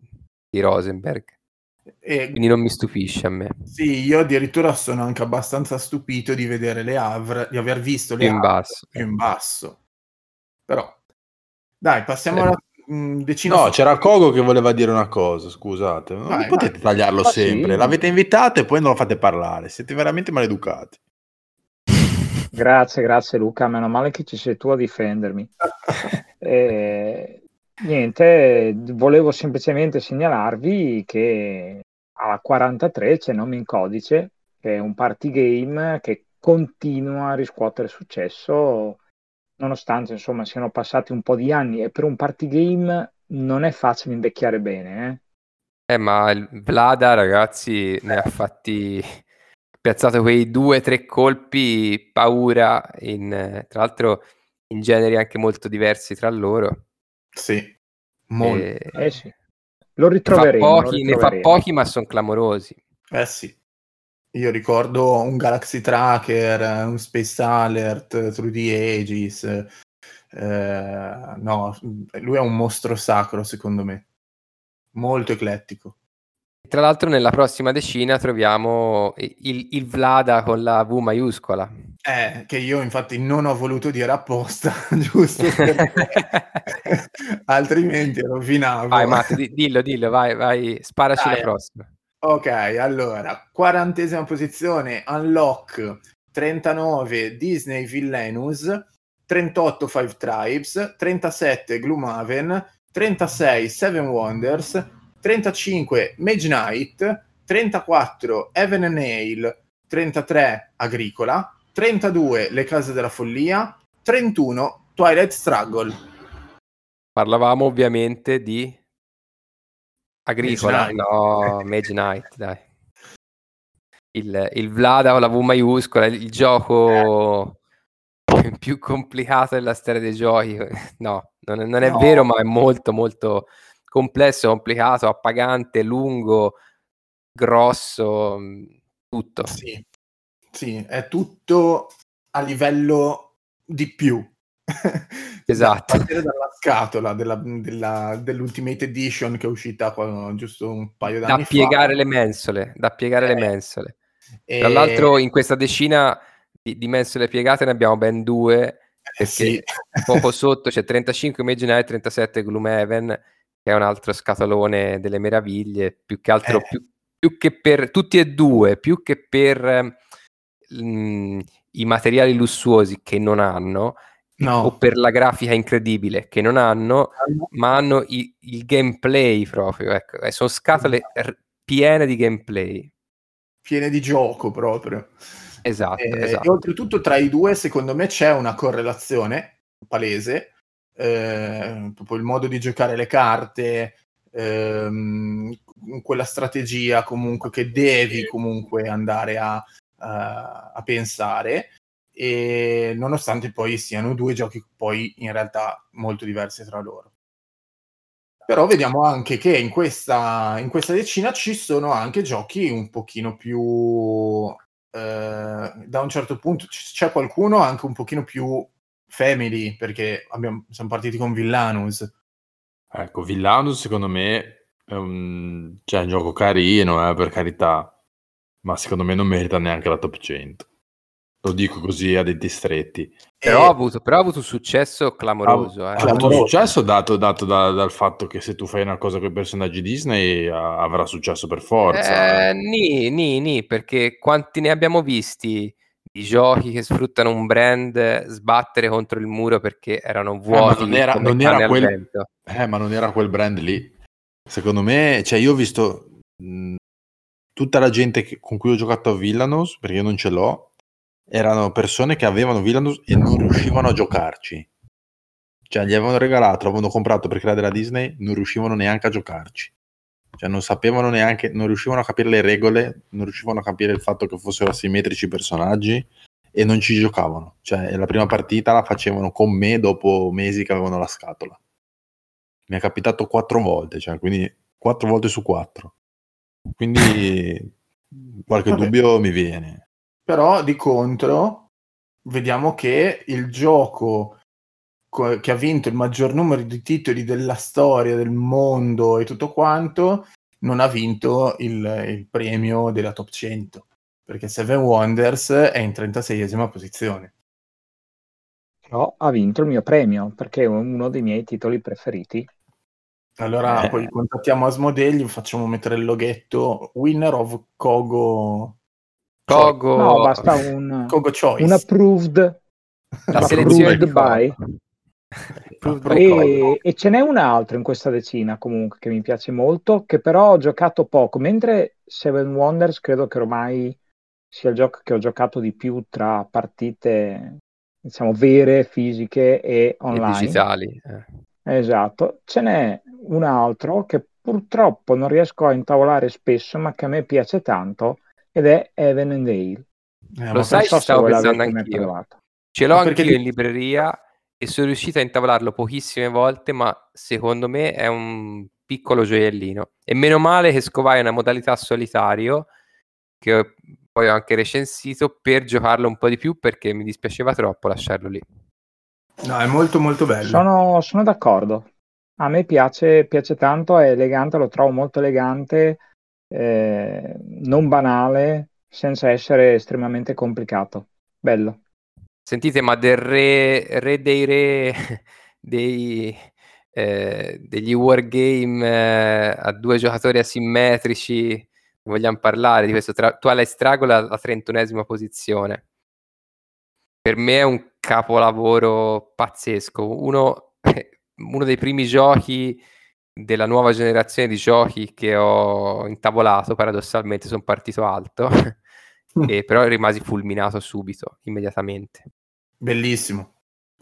di Rosenberg, E quindi non mi stupisce a me. Sì, io addirittura sono anche abbastanza stupito di vedere le Havre, di aver visto le Più in Havre basso. più in basso. Però, dai, passiamo Eh. alla mm, decina. No, c'era Kogo che voleva dire una cosa, scusate. Non Vai, potete vai. tagliarlo Ma sempre. sì. L'avete invitato e poi non lo fate parlare. Siete veramente maleducati. Grazie, grazie Luca, meno male che ci sei tu a difendermi. Eh, niente, volevo semplicemente segnalarvi che alla 43 c'è Nome in Codice, che è un party game che continua a riscuotere successo, nonostante insomma siano passati un po' di anni e per un party game non è facile invecchiare bene, eh. Eh, ma il Vlada, ragazzi, ne ha fatti piazzato quei due o tre colpi paura, in, tra l'altro in generi anche molto diversi tra loro. Sì, molto. E- Eh sì, lo ne fa ritroveremo. lo pochi, ne fa pochi, ma sono clamorosi. Eh sì. Io ricordo un Galaxy Tracker, un Space Alert, Through the Ages. eh, no, lui è un mostro sacro, secondo me. Molto eclettico. Tra l'altro nella prossima decina troviamo il, il Vlada con la V maiuscola. Eh, che io infatti non ho voluto dire apposta, giusto? Altrimenti rovinavo. Vai Matt, dillo, dillo, vai, vai, sparaci Dai. la prossima. Ok, allora, quarantesima posizione, Unlock 39 Disney Villainous, 38 Five Tribes, 37 Gloomhaven, 36 Seven Wonders, 35 Mage Knight, 34 Evan and Hale, 33 Agricola, 32 Le Case della Follia, 31 Twilight Struggle. Parlavamo ovviamente di Agricola, Mage no, Mage Knight, dai. Il, il Vlada o la V maiuscola, il gioco eh. più complicato della storia dei giochi. No, non è, non è no. vero, ma è molto molto complesso, complicato, appagante, lungo, grosso, mm, tutto. Sì, sì è tutto a livello di più. Esatto. A dalla scatola della, della, dell'Ultimate Edition che è uscita qua, giusto un paio d'anni da piegare fa. le mensole, da piegare eh, le mensole. E... Tra l'altro in questa decina di, di, mensole piegate ne abbiamo ben due, eh, perché sì. poco sotto c'è 35 Imaginary e 37 Gloomhaven, che è un altro scatolone delle meraviglie, più che altro, eh. più, più, che per tutti e due, più che per mh, mm, i materiali lussuosi che non hanno, no. o per la grafica incredibile che non hanno, ma hanno i, il gameplay proprio. Ecco. Eh, sono scatole r- piene di gameplay. Piene di gioco proprio. Esatto, e, esatto. E oltretutto tra i due, secondo me, c'è una correlazione palese. Eh, proprio il modo di giocare le carte, ehm, quella strategia comunque che devi comunque andare a, a, a pensare e nonostante poi siano due giochi poi in realtà molto diversi tra loro. Però vediamo anche che in questa, in questa decina ci sono anche giochi un pochino più... Eh, da un certo punto c'è qualcuno anche un pochino più family, perché abbiamo, siamo partiti con Villanus. Ecco, Villanus secondo me è un, cioè, un gioco carino, eh, per carità, ma secondo me non merita neanche la top 100. Lo dico così a denti stretti. Però, e... ha, avuto, però ha avuto successo clamoroso. Ha, eh. ha avuto successo dato, dato da, dal fatto che se tu fai una cosa con i personaggi Disney avrà successo per forza. Eh, ni, ni, ni, perché quanti ne abbiamo visti di giochi che sfruttano un brand sbattere contro il muro perché erano vuoti. Eh, non era, non era quel, eh, ma non era quel brand lì. Secondo me, cioè io ho visto mh, tutta la gente che, con cui ho giocato a Villanos, perché io non ce l'ho, erano persone che avevano Villainous e non riuscivano a giocarci. Cioè, gli avevano regalato, l'avevano comprato per creare la Disney, non riuscivano neanche a giocarci. Cioè, non sapevano neanche, non riuscivano a capire le regole, non riuscivano a capire il fatto che fossero asimmetrici i personaggi e non ci giocavano. Cioè, la prima partita la facevano con me dopo mesi che avevano la scatola. Mi è capitato quattro volte, cioè, quindi quattro volte su quattro. Quindi qualche Vabbè. dubbio mi viene. Però di contro vediamo che il gioco che ha vinto il maggior numero di titoli della storia, del mondo e tutto quanto, non ha vinto il, il premio della top 100, perché Seven Wonders è in 36esima posizione. Però ha vinto il mio premio, perché è uno dei miei titoli preferiti. Allora eh. poi contattiamo Asmodee, gli facciamo mettere il loghetto Winner of Kogo Kogo. No, basta un, Kogo Choice. un approved. La selezione by. E, e, ce n'è un altro in questa decina comunque che mi piace molto, che però ho giocato poco, mentre Seven Wonders credo che ormai sia il gioco che ho giocato di più tra partite diciamo vere, fisiche e online. E digitali. Eh. Esatto, ce n'è un altro che purtroppo non riesco a intavolare spesso, ma che a me piace tanto, ed è Evan and Dale. Eh, Lo sai, so ci stavo pensando anch'io. Ce l'ho anch'io perché... in libreria e sono riuscito a intavolarlo pochissime volte, ma secondo me è un piccolo gioiellino. E meno male che scovai una modalità solitario, che poi ho anche recensito, per giocarlo un po' di più, perché mi dispiaceva troppo lasciarlo lì. No, è molto molto bello. Sono, sono d'accordo. A me piace, piace tanto, è elegante, lo trovo molto elegante eh, non banale, senza essere estremamente complicato. Bello. Sentite, ma del re, re dei re dei, eh, degli wargame eh, a due giocatori asimmetrici, vogliamo parlare di questo tra- Twilight Struggle alla trentunesima posizione. Per me è un capolavoro pazzesco, uno, uno dei primi giochi della nuova generazione di giochi che ho intavolato, paradossalmente sono partito alto, e però rimasi fulminato subito, immediatamente. Bellissimo,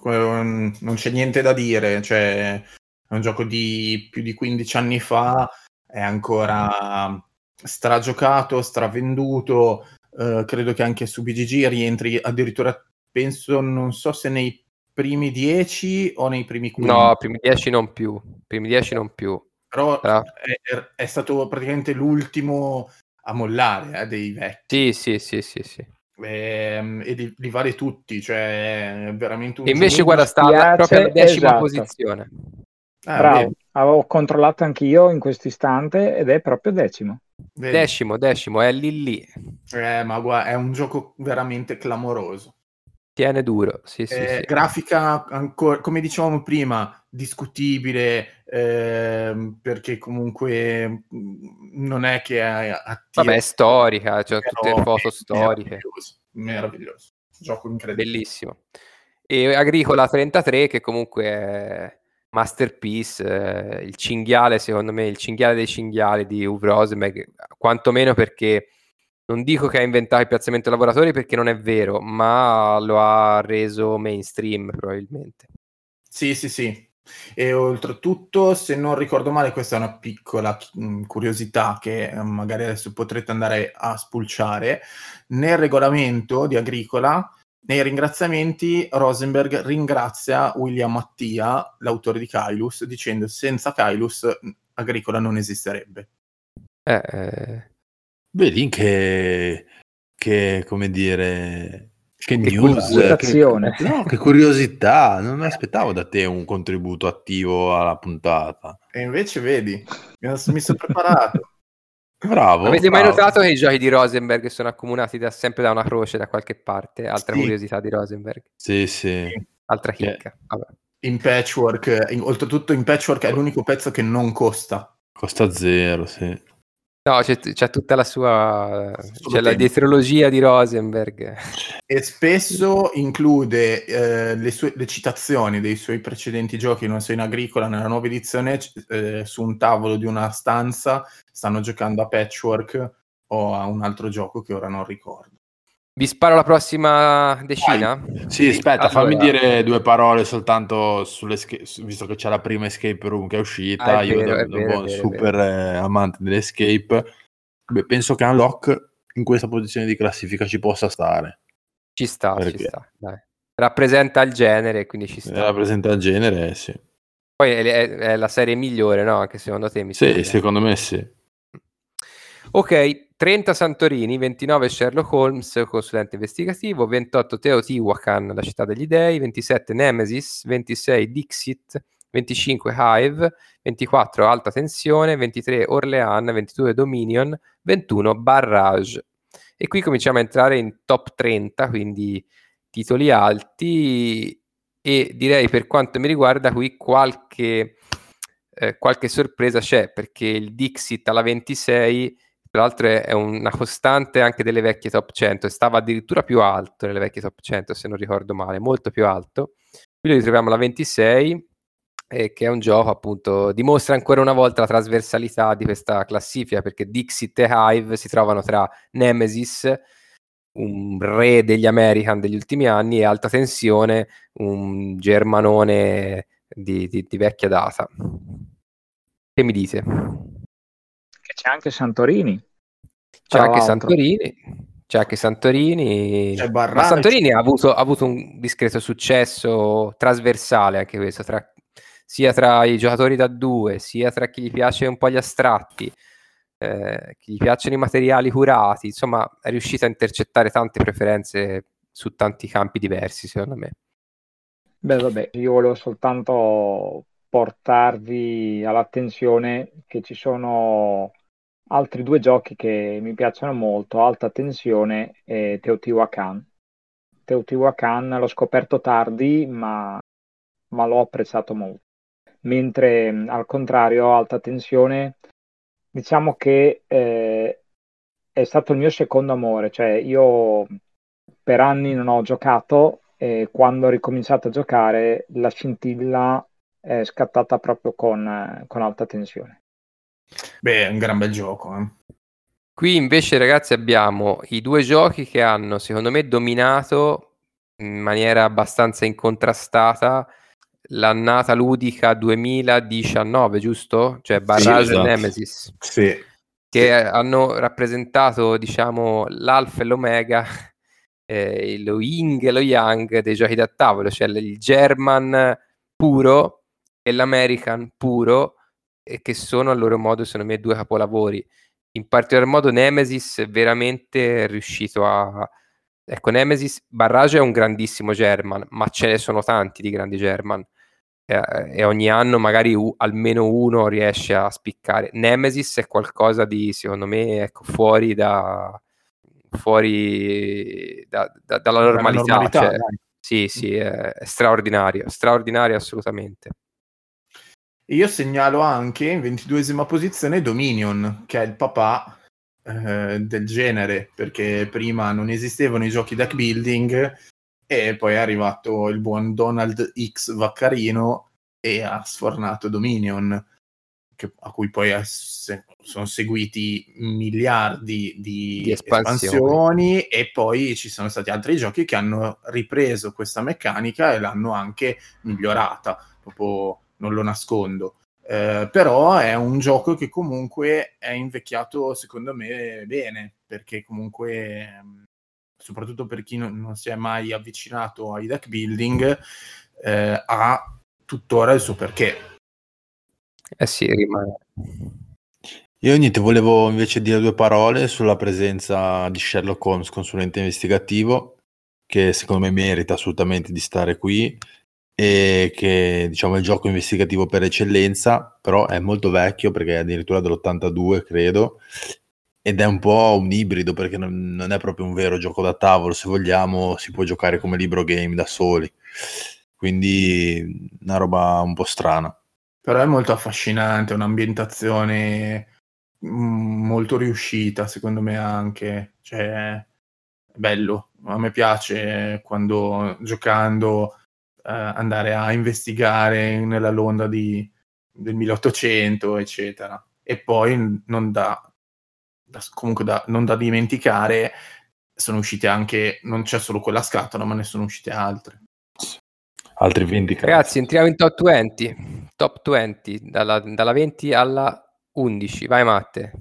non c'è niente da dire, cioè è un gioco di più di 15 anni fa, è ancora stragiocato, stravenduto, eh, credo che anche su BGG rientri addirittura, penso, non so se nei primi 10 o nei primi 15. No, primi 10 non più, primi 10 non più. Però ah. è, è, stato praticamente l'ultimo a mollare eh, dei vecchi. Sì, sì, sì, sì, sì. E, ehm, e li, li, vale tutti, cioè è veramente un E invece guarda, sta alla decima esatto. posizione. Ah, Bravo, avevo controllato anch'io in questo istante ed è proprio decimo. Vedi. Decimo, decimo, è lì lì. Eh, ma guarda, è un gioco veramente clamoroso. Tiene duro, sì, eh, sì. Grafica, ancora, come dicevamo prima, discutibile, eh, perché comunque mm, non è che è attiva. Vabbè, è storica, cioè tutte le foto storiche. Meraviglioso, meraviglioso. Gioco incredibile. Bellissimo. E Agricola 33, che comunque è masterpiece, eh, il cinghiale, secondo me, il cinghiale dei cinghiali di Uwe Rosenberg, quantomeno perché non dico che ha inventato il piazzamento lavoratori perché non è vero, ma lo ha reso mainstream probabilmente. Sì, sì, sì. E oltretutto, se non ricordo male, questa è una piccola mh, curiosità che eh, magari adesso potrete andare a spulciare. Nel regolamento di Agricola nei ringraziamenti Rosenberg ringrazia William Mattia, l'autore di Kailus, dicendo senza Kailus Agricola non esisterebbe. Eh, eh. Vedi che, che, come dire, che, che news, che, no, che curiosità, non mi aspettavo da te un contributo attivo alla puntata. E invece vedi, mi sono preparato. Bravo. Avete bravo. mai notato che i giochi di Rosenberg sono accomunati da, sempre da una croce da qualche parte? Altra sì. curiosità di Rosenberg. Sì, sì. Altra chicca. Vabbè. In patchwork, in, oltretutto in patchwork è l'unico pezzo che non costa. Costa zero, sì. No, c'è, c'è, tutta la sua. c'è la dietrologia di Rosenberg. E spesso include eh, le, sue, le citazioni dei suoi precedenti giochi, non so, in agricola, nella nuova edizione, eh, su un tavolo di una stanza, stanno giocando a patchwork o a un altro gioco che ora non ricordo. Vi sparo la prossima decina? Vai. Sì, aspetta, allora... fammi dire due parole soltanto sulle visto che c'è la prima escape room che è uscita. Ah, è io vero, da, da buon super eh, amante dell'escape. Beh, penso che Unlock in questa posizione di classifica ci possa stare. Ci sta, Perché? ci sta. Dai. Rappresenta il genere, quindi ci sta. Rappresenta il genere, sì. Poi è, è, è la serie migliore, no? Anche secondo te mi Sì, secondo me sì. Ok, 30 Santorini, 29 Sherlock Holmes, consulente investigativo, 28 Teotihuacan, la città degli dei, 27 Nemesis, 26 Dixit, 25 Hive, 24 Alta Tensione, 23 Orlean, 22 Dominion, 21 Barrage. E qui cominciamo a entrare in top 30, quindi titoli alti e direi per quanto mi riguarda qui qualche, eh, qualche sorpresa c'è perché il Dixit alla 26 tra l'altro è una costante anche delle vecchie top 100, stava addirittura più alto nelle vecchie top 100 se non ricordo male, molto più alto. Qui lo ritroviamo alla 26, eh, che è un gioco appunto, dimostra ancora una volta la trasversalità di questa classifica, perché Dixit e Hive si trovano tra Nemesis, un re degli American degli ultimi anni, e Alta Tensione, un germanone di, di, di vecchia data. Che mi dite? C'è anche Santorini. C'è anche. Santorini. C'è anche Santorini. C'è Ma Santorini ha avuto, ha avuto, un discreto successo trasversale anche questo, tra, sia tra i giocatori da due, sia tra chi gli piace un po' gli astratti, eh, chi gli piacciono i materiali curati. Insomma, è riuscito a intercettare tante preferenze su tanti campi diversi, secondo me. Beh, vabbè, io volevo soltanto portarvi all'attenzione che ci sono altri due giochi che mi piacciono molto, Alta Tensione e Teotihuacan. Teotihuacan l'ho scoperto tardi, ma, ma l'ho apprezzato molto. Mentre al contrario, Alta Tensione, diciamo che eh, è stato il mio secondo amore, cioè io per anni non ho giocato e quando ho ricominciato a giocare la scintilla è scattata proprio con, con alta tensione. Beh, è un gran bel gioco. Eh. Qui invece, ragazzi, abbiamo i due giochi che hanno, secondo me, dominato in maniera abbastanza incontrastata l'annata ludica 2019, giusto? Cioè Barrage sì, esatto. e Nemesis. Sì. Che sì. hanno rappresentato, diciamo, l'alfa e l'omega, eh, lo yin e lo yang dei giochi da tavolo, cioè il German puro e l'American puro, e che sono a loro modo, secondo me, due capolavori. In particolar modo Nemesis è veramente riuscito a... Ecco, Nemesis, Barrage è un grandissimo German, ma ce ne sono tanti di grandi German. E, e ogni anno magari u- almeno uno riesce a spiccare. Nemesis è qualcosa di, secondo me, ecco, fuori da... fuori da, da, dalla normalità. normalità, cioè, sì, sì, è straordinario, straordinario assolutamente. Io segnalo anche in ventiduesima posizione Dominion, che è il papà eh, del genere, perché prima non esistevano i giochi deck building e poi è arrivato il buon Donald X Vaccarino e ha sfornato Dominion, che, a cui poi è, se, sono seguiti miliardi di, Di espansioni. espansioni e poi ci sono stati altri giochi che hanno ripreso questa meccanica e l'hanno anche migliorata, proprio non lo nascondo. Eh, però è un gioco che comunque è invecchiato secondo me bene, perché comunque, ehm, soprattutto per chi non, non si è mai avvicinato ai deck building, eh, ha tuttora il suo perché. Eh sì, rimane. Io niente, volevo invece dire due parole sulla presenza di Sherlock Holmes, consulente investigativo, che secondo me merita assolutamente di stare qui e che diciamo è il gioco investigativo per eccellenza, però è molto vecchio perché è addirittura dell'82 credo ed è un po' un ibrido perché non, non è proprio un vero gioco da tavolo, se vogliamo si può giocare come libro game da soli, quindi una roba un po' strana. Però è molto affascinante, un'ambientazione mm, molto riuscita, secondo me anche. Cioè, è bello. A me piace quando giocando andare a investigare nella Londra di, del 1800, eccetera. E poi non da, da- comunque da, non da dimenticare, sono uscite anche, non c'è solo quella scatola, ma ne sono uscite altre. Altri 20 cazzi. Ragazzi, entriamo in top 20. Top 20, dalla, dalla 20 alla 11. Vai Matte.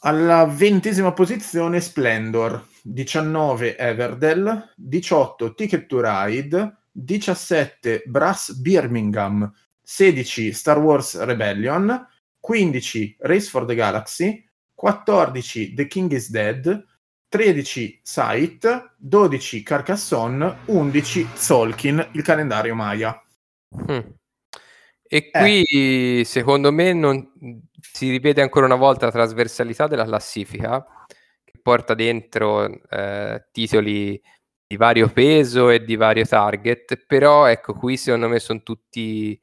Alla ventesima posizione Splendor, 19 Everdell, 18 Ticket to Ride, 17 Brass Birmingham, 16 Star Wars Rebellion, 15 Race for the Galaxy, 14 The King is Dead, 13 Sight, 12 Carcassonne, 11 Zolkin, il calendario Maya. Mm. E qui secondo me non, si ripete ancora una volta la trasversalità della classifica che porta dentro eh, titoli di vario peso e di vario target, però ecco qui secondo me sono tutti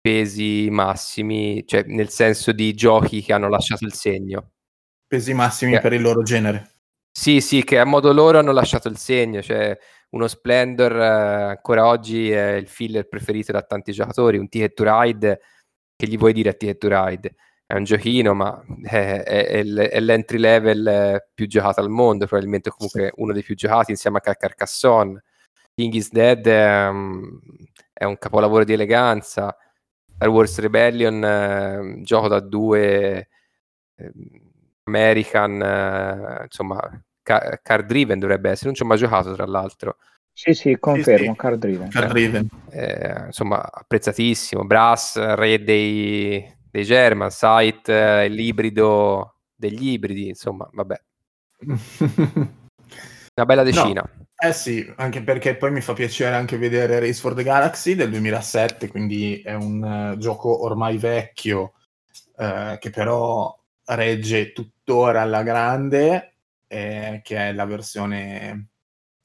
pesi massimi, cioè nel senso di giochi che hanno lasciato il segno. Pesi massimi Eh. per il loro genere. Sì, sì, che a modo loro hanno lasciato il segno, cioè uno Splendor eh, ancora oggi è il filler preferito da tanti giocatori, un Ticket to Ride, che gli vuoi dire a Ticket to Ride? È un giochino, ma è, è- è l'entry level più giocato al mondo, probabilmente comunque uno dei più giocati insieme a Car- Carcassonne. King is Dead è, um, è un capolavoro di eleganza. Star Wars Rebellion, eh, gioco da due eh, American, eh, insomma, ca- car driven dovrebbe essere, non ci ho mai giocato tra l'altro. Sì, sì, confermo, sì. card driven. Card Driven. Eh, insomma, apprezzatissimo. Brass, re dei, dei German, Sight, eh, l'ibrido degli ibridi, insomma, vabbè, una bella decina. Eh sì, anche perché poi mi fa piacere anche vedere Race for the Galaxy del 2007, quindi è un eh, gioco ormai vecchio, eh, che però regge tuttora alla grande, eh, che è la versione,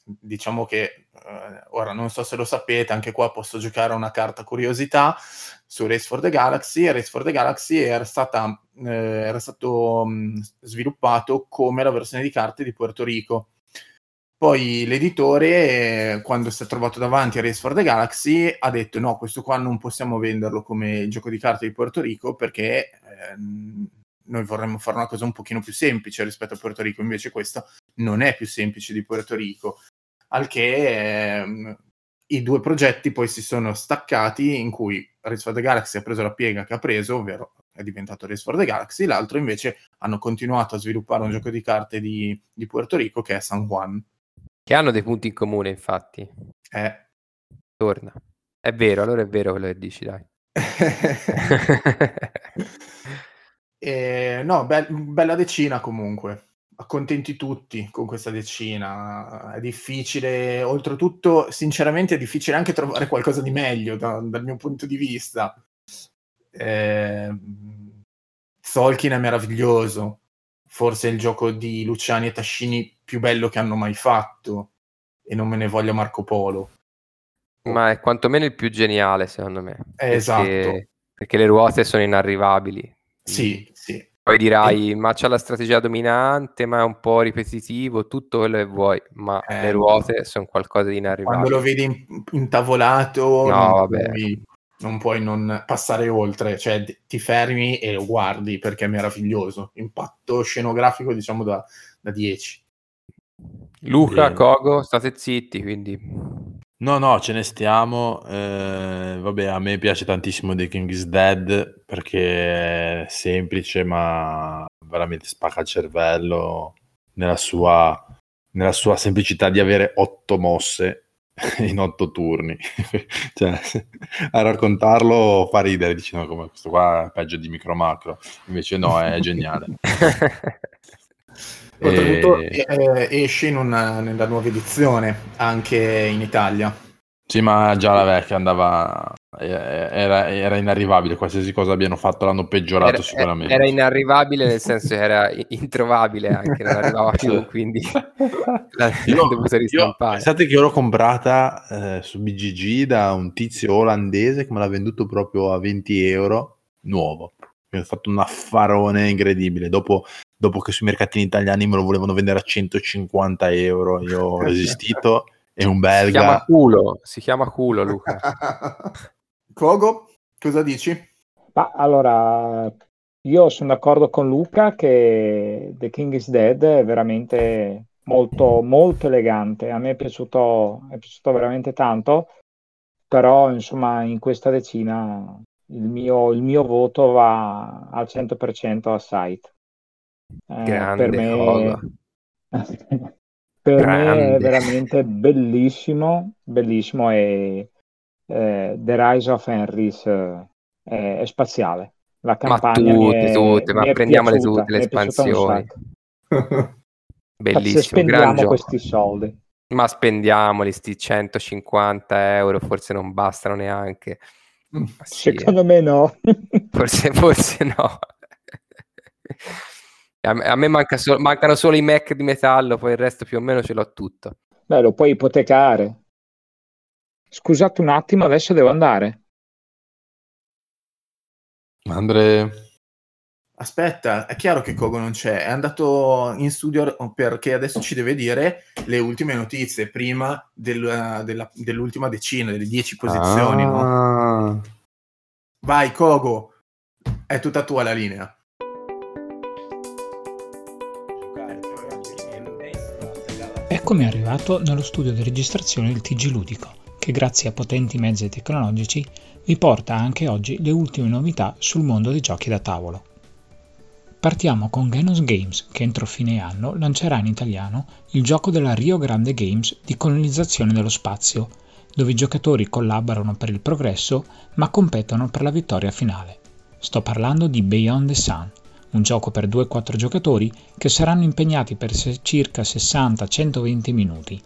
diciamo che, eh, ora non so se lo sapete, anche qua posso giocare una carta curiosità su Race for the Galaxy, Race for the Galaxy era, stata, eh, era stato mh, sviluppato come la versione di carte di Puerto Rico. Poi l'editore, eh, quando si è trovato davanti a Race for the Galaxy, ha detto no, questo qua non possiamo venderlo come gioco di carte di Puerto Rico perché eh, noi vorremmo fare una cosa un pochino più semplice rispetto a Puerto Rico, invece questo non è più semplice di Puerto Rico. Al che eh, i due progetti poi si sono staccati in cui Race for the Galaxy ha preso la piega che ha preso, ovvero è diventato Race for the Galaxy, l'altro invece hanno continuato a sviluppare un gioco di carte di, di Puerto Rico che è San Juan. Che hanno dei punti in comune, infatti. Eh. Torna. È vero, allora è vero quello che dici, dai. eh, no, be- bella decina comunque. Accontenti tutti con questa decina. È difficile, oltretutto, sinceramente, è difficile anche trovare qualcosa di meglio da- dal mio punto di vista. Eh, Solkin è meraviglioso forse è il gioco di Luciani e Tascini più bello che hanno mai fatto e non me ne voglia Marco Polo. Ma è quantomeno il più geniale, secondo me. Eh, esatto. Perché le ruote sono inarrivabili. Sì. Poi dirai, e... ma c'è la strategia dominante, ma è un po' ripetitivo, tutto quello che vuoi, ma eh, le ruote sono qualcosa di inarrivabile. Quando lo vedi intavolato, no, vabbè. Puoi non puoi non passare oltre, cioè ti fermi e lo guardi perché è meraviglioso. Impatto scenografico, diciamo, da, da 10. Luca, Bene. Kogo, state zitti, quindi... No, no, ce ne stiamo. Eh, vabbè, a me piace tantissimo The King is Dead perché è semplice, ma veramente spacca il cervello nella sua, nella sua semplicità di avere otto mosse in otto turni. cioè, a raccontarlo fa ridere, dici no, come questo qua è peggio di micro macro, invece no, è geniale. Oltretutto e... eh, esce in una, nella nuova edizione anche in Italia. Sì, ma già la vecchia andava. Era, era, inarrivabile. Qualsiasi cosa abbiano fatto l'hanno peggiorato era, sicuramente. Era inarrivabile nel senso che era introvabile anche, non arrivava più. Quindi l'hanno dovuta ristampare. Pensate che io l'ho comprata eh, su BGG da un tizio olandese che me l'ha venduto proprio a 20 euro nuovo. Mi ha fatto un affarone incredibile. Dopo, dopo che sui mercatini italiani me lo volevano vendere a 150 euro, io ho resistito. È un belga. Si chiama culo, si chiama culo Luca. Kogo, cosa dici? Ma allora, io sono d'accordo con Luca che The King is Dead è veramente molto, molto elegante. A me è piaciuto, è piaciuto veramente tanto, però insomma in questa decina il mio, il mio voto va al 100% a Sight. Eh, Grande per me... per me è veramente bellissimo, bellissimo e eh, The Rise of Henrys eh, è, spaziale. La campagna ma tutte, è, tutte, ma prendiamole tutte le espansioni. Bellissimo, spendiamo questi soldi. Ma spendiamoli, sti 150 euro, forse non bastano neanche. Sì, Secondo me no. forse, forse no. A me, a me manca so- mancano solo i Mac di metallo, poi il resto più o meno ce l'ho tutto. Beh, lo puoi ipotecare. Scusate un attimo, adesso devo andare. Andre. Aspetta, è chiaro che Kogo non c'è, è andato in studio perché adesso ci deve dire le ultime notizie prima del, della, dell'ultima decina, delle dieci posizioni. Ah. No? Vai Kogo, è tutta tua la linea. Eccomi arrivato nello studio di registrazione del TG Ludico, che grazie a potenti mezzi tecnologici vi porta anche oggi le ultime novità sul mondo dei giochi da tavolo. Partiamo con Genos Games, che entro fine anno lancerà in italiano il gioco della Rio Grande Games di colonizzazione dello spazio, dove i giocatori collaborano per il progresso ma competono per la vittoria finale. Sto parlando di Beyond the Sun, un gioco per 2-4 giocatori che saranno impegnati per circa 60-120 minuti.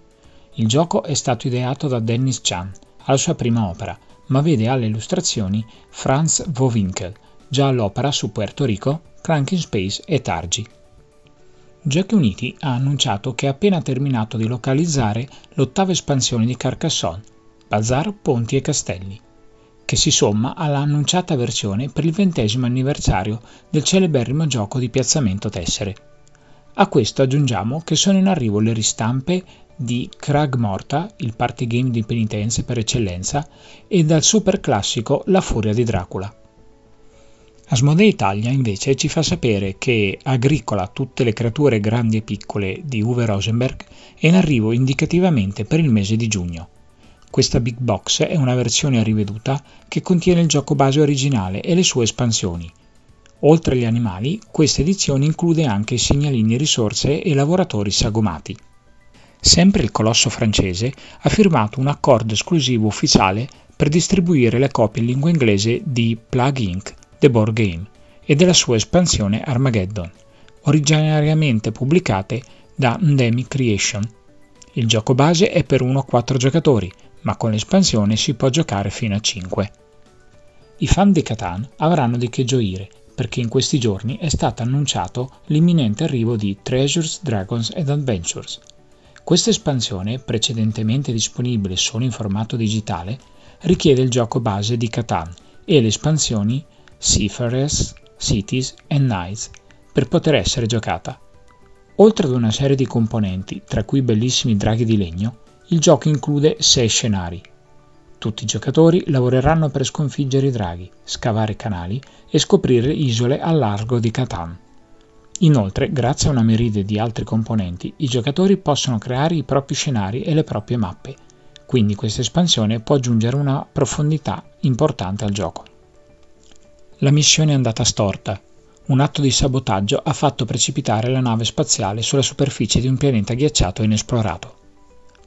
Il gioco è stato ideato da Dennis Chan, alla sua prima opera, ma vede alle illustrazioni Franz Wowinkel, già all'opera su Puerto Rico, Cranking Space e Targi. Giochi Uniti ha annunciato che ha appena terminato di localizzare l'ottava espansione di Carcassonne, Bazar, Ponti e Castelli, che si somma alla annunciata versione per il ventesimo anniversario del celeberrimo gioco di piazzamento tessere. A questo aggiungiamo che sono in arrivo le ristampe di Krag Morta, il party game di penitenze per eccellenza, e dal super classico La Furia di Dracula. Asmodee Italia invece ci fa sapere che Agricola tutte le creature grandi e piccole di Uwe Rosenberg è in arrivo indicativamente per il mese di giugno. Questa big box è una versione riveduta che contiene il gioco base originale e le sue espansioni. Oltre agli animali, questa edizione include anche segnalini risorse e lavoratori sagomati. Sempre il colosso francese ha firmato un accordo esclusivo ufficiale per distribuire le copie in lingua inglese di Plug Inc., The Board Game, e della sua espansione Armageddon, originariamente pubblicate da Endemic Creation. Il gioco base è per 1 a 4 giocatori, ma con l'espansione si può giocare fino a 5. I fan di Catan avranno di che gioire, perché in questi giorni è stato annunciato l'imminente arrivo di Treasures, Dragons and Adventures, questa espansione, precedentemente disponibile solo in formato digitale, richiede il gioco base di Catan e le espansioni Seafarers, Cities e Nights per poter essere giocata. Oltre ad una serie di componenti, tra cui bellissimi draghi di legno, il gioco include 6 scenari. Tutti i giocatori lavoreranno per sconfiggere i draghi, scavare canali e scoprire isole al largo di Catan. Inoltre, grazie a una meride di altri componenti, i giocatori possono creare i propri scenari e le proprie mappe, quindi questa espansione può aggiungere una profondità importante al gioco. La missione è andata storta. Un atto di sabotaggio ha fatto precipitare la nave spaziale sulla superficie di un pianeta ghiacciato e inesplorato.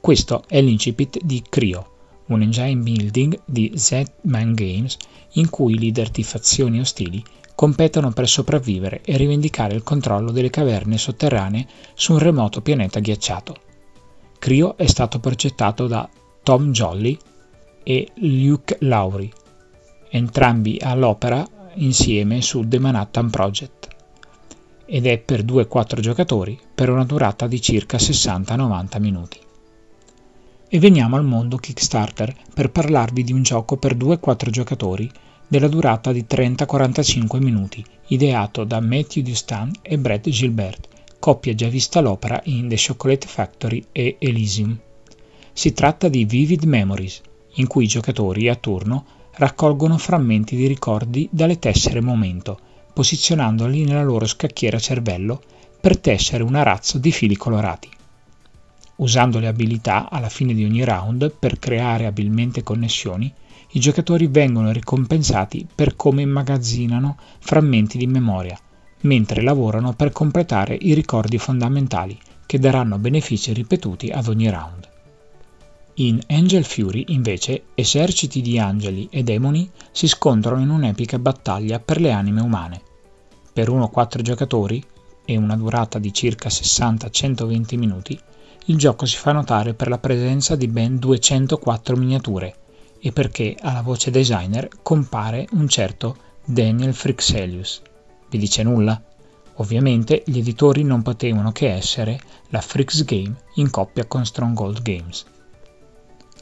Questo è l'incipit di Cryo, un engine building di Z-Man Games in cui i leader di fazioni ostili competono per sopravvivere e rivendicare il controllo delle caverne sotterranee su un remoto pianeta ghiacciato. Cryo è stato progettato da Tom Jolly e Luke Lowry, entrambi all'opera insieme su The Manhattan Project, ed è per 2-4 giocatori per una durata di circa 60-90 minuti. E veniamo al mondo Kickstarter per parlarvi di un gioco per 2-4 giocatori della durata di 30-45 minuti, ideato da Matthew Dustin e Brett Gilbert, coppia già vista l'opera in The Chocolate Factory e Elysium. Si tratta di Vivid Memories, in cui i giocatori a turno raccolgono frammenti di ricordi dalle tessere momento, posizionandoli nella loro scacchiera cervello per tessere un arazzo di fili colorati. Usando le abilità alla fine di ogni round per creare abilmente connessioni, i giocatori vengono ricompensati per come immagazzinano frammenti di memoria, mentre lavorano per completare i ricordi fondamentali che daranno benefici ripetuti ad ogni round. In Angel Fury, invece, eserciti di angeli e demoni si scontrano in un'epica battaglia per le anime umane. Per 1-4 giocatori, e una durata di circa 60-120 minuti, il gioco si fa notare per la presenza di ben 204 miniature, e perché alla voce designer compare un certo Daniel Frixelius. Vi dice nulla? Ovviamente gli editori non potevano che essere la Frix Game in coppia con Stronghold Games.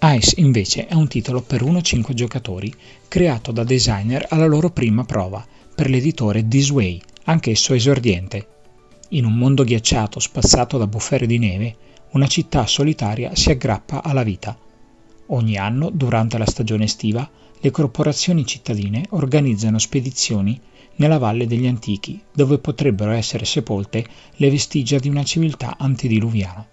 Ice invece è un titolo per 1-5 giocatori creato da designer alla loro prima prova per l'editore This Way, anch'esso esordiente. In un mondo ghiacciato spazzato da bufere di neve, una città solitaria si aggrappa alla vita Ogni anno, durante la stagione estiva, le corporazioni cittadine organizzano spedizioni nella Valle degli Antichi, dove potrebbero essere sepolte le vestigia di una civiltà antediluviana.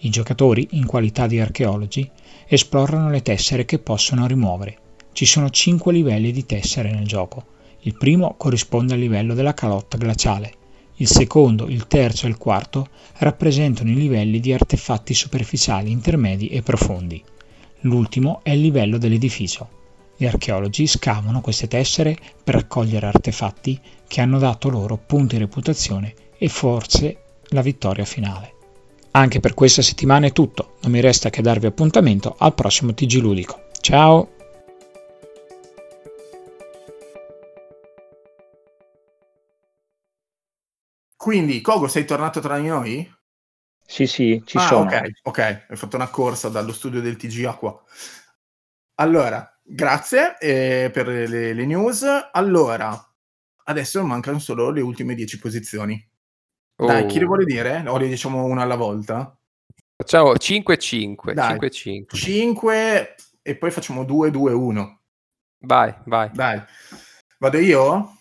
I giocatori, in qualità di archeologi, esplorano le tessere che possono rimuovere. Ci sono cinque livelli di tessere nel gioco. Il primo corrisponde al livello della calotta glaciale. Il secondo, il terzo e il quarto rappresentano i livelli di artefatti superficiali, intermedi e profondi. L'ultimo è il livello dell'edificio. Gli archeologi scavano queste tessere per raccogliere artefatti che hanno dato loro punti di reputazione e forse la vittoria finale. Anche per questa settimana è tutto, non mi resta che darvi appuntamento al prossimo TG Ludico. Ciao! Quindi, Kogo, sei tornato tra di noi? Sì, sì, ci ah, sono. ok, ok, hai fatto una corsa dallo studio del TGA qua. Allora, grazie eh, per le, le news. Allora, adesso mancano solo le ultime 10 posizioni. Dai, chi le Oh. vuole dire? O le diciamo una alla volta? Facciamo 5-5. Dai. 5-5. 5 e poi facciamo 2-2-1. Vai, vai. Dai, vado io?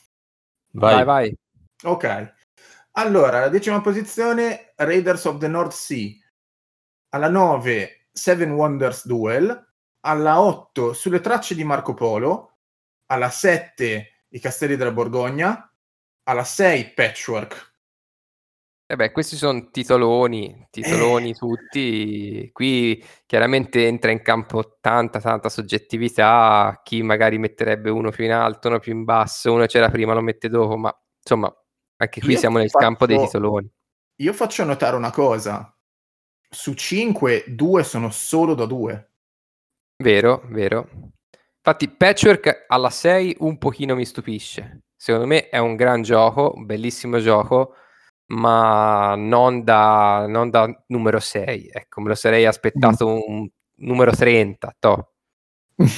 Vai, vai. Ok. Allora, la decima posizione, Raiders of the North Sea. Alla 9, Seven Wonders Duel. Alla 8, Sulle tracce di Marco Polo. Alla 7, I Castelli della Borgogna. Alla 6, Patchwork. E beh, questi sono titoloni, titoloni Eh. tutti. Qui chiaramente entra in campo tanta, tanta soggettività. Chi magari metterebbe uno più in alto, uno più in basso, uno c'era prima, lo mette dopo, ma insomma, anche qui Io siamo nel faccio- campo dei titoloni. Io faccio notare una cosa. Su 5, 2 sono solo da 2. Vero, vero. Infatti, Patchwork alla 6 un pochino mi stupisce. Secondo me è un gran gioco, un bellissimo gioco, ma non da, non da numero 6. Ecco, me lo sarei aspettato un numero 30. toh.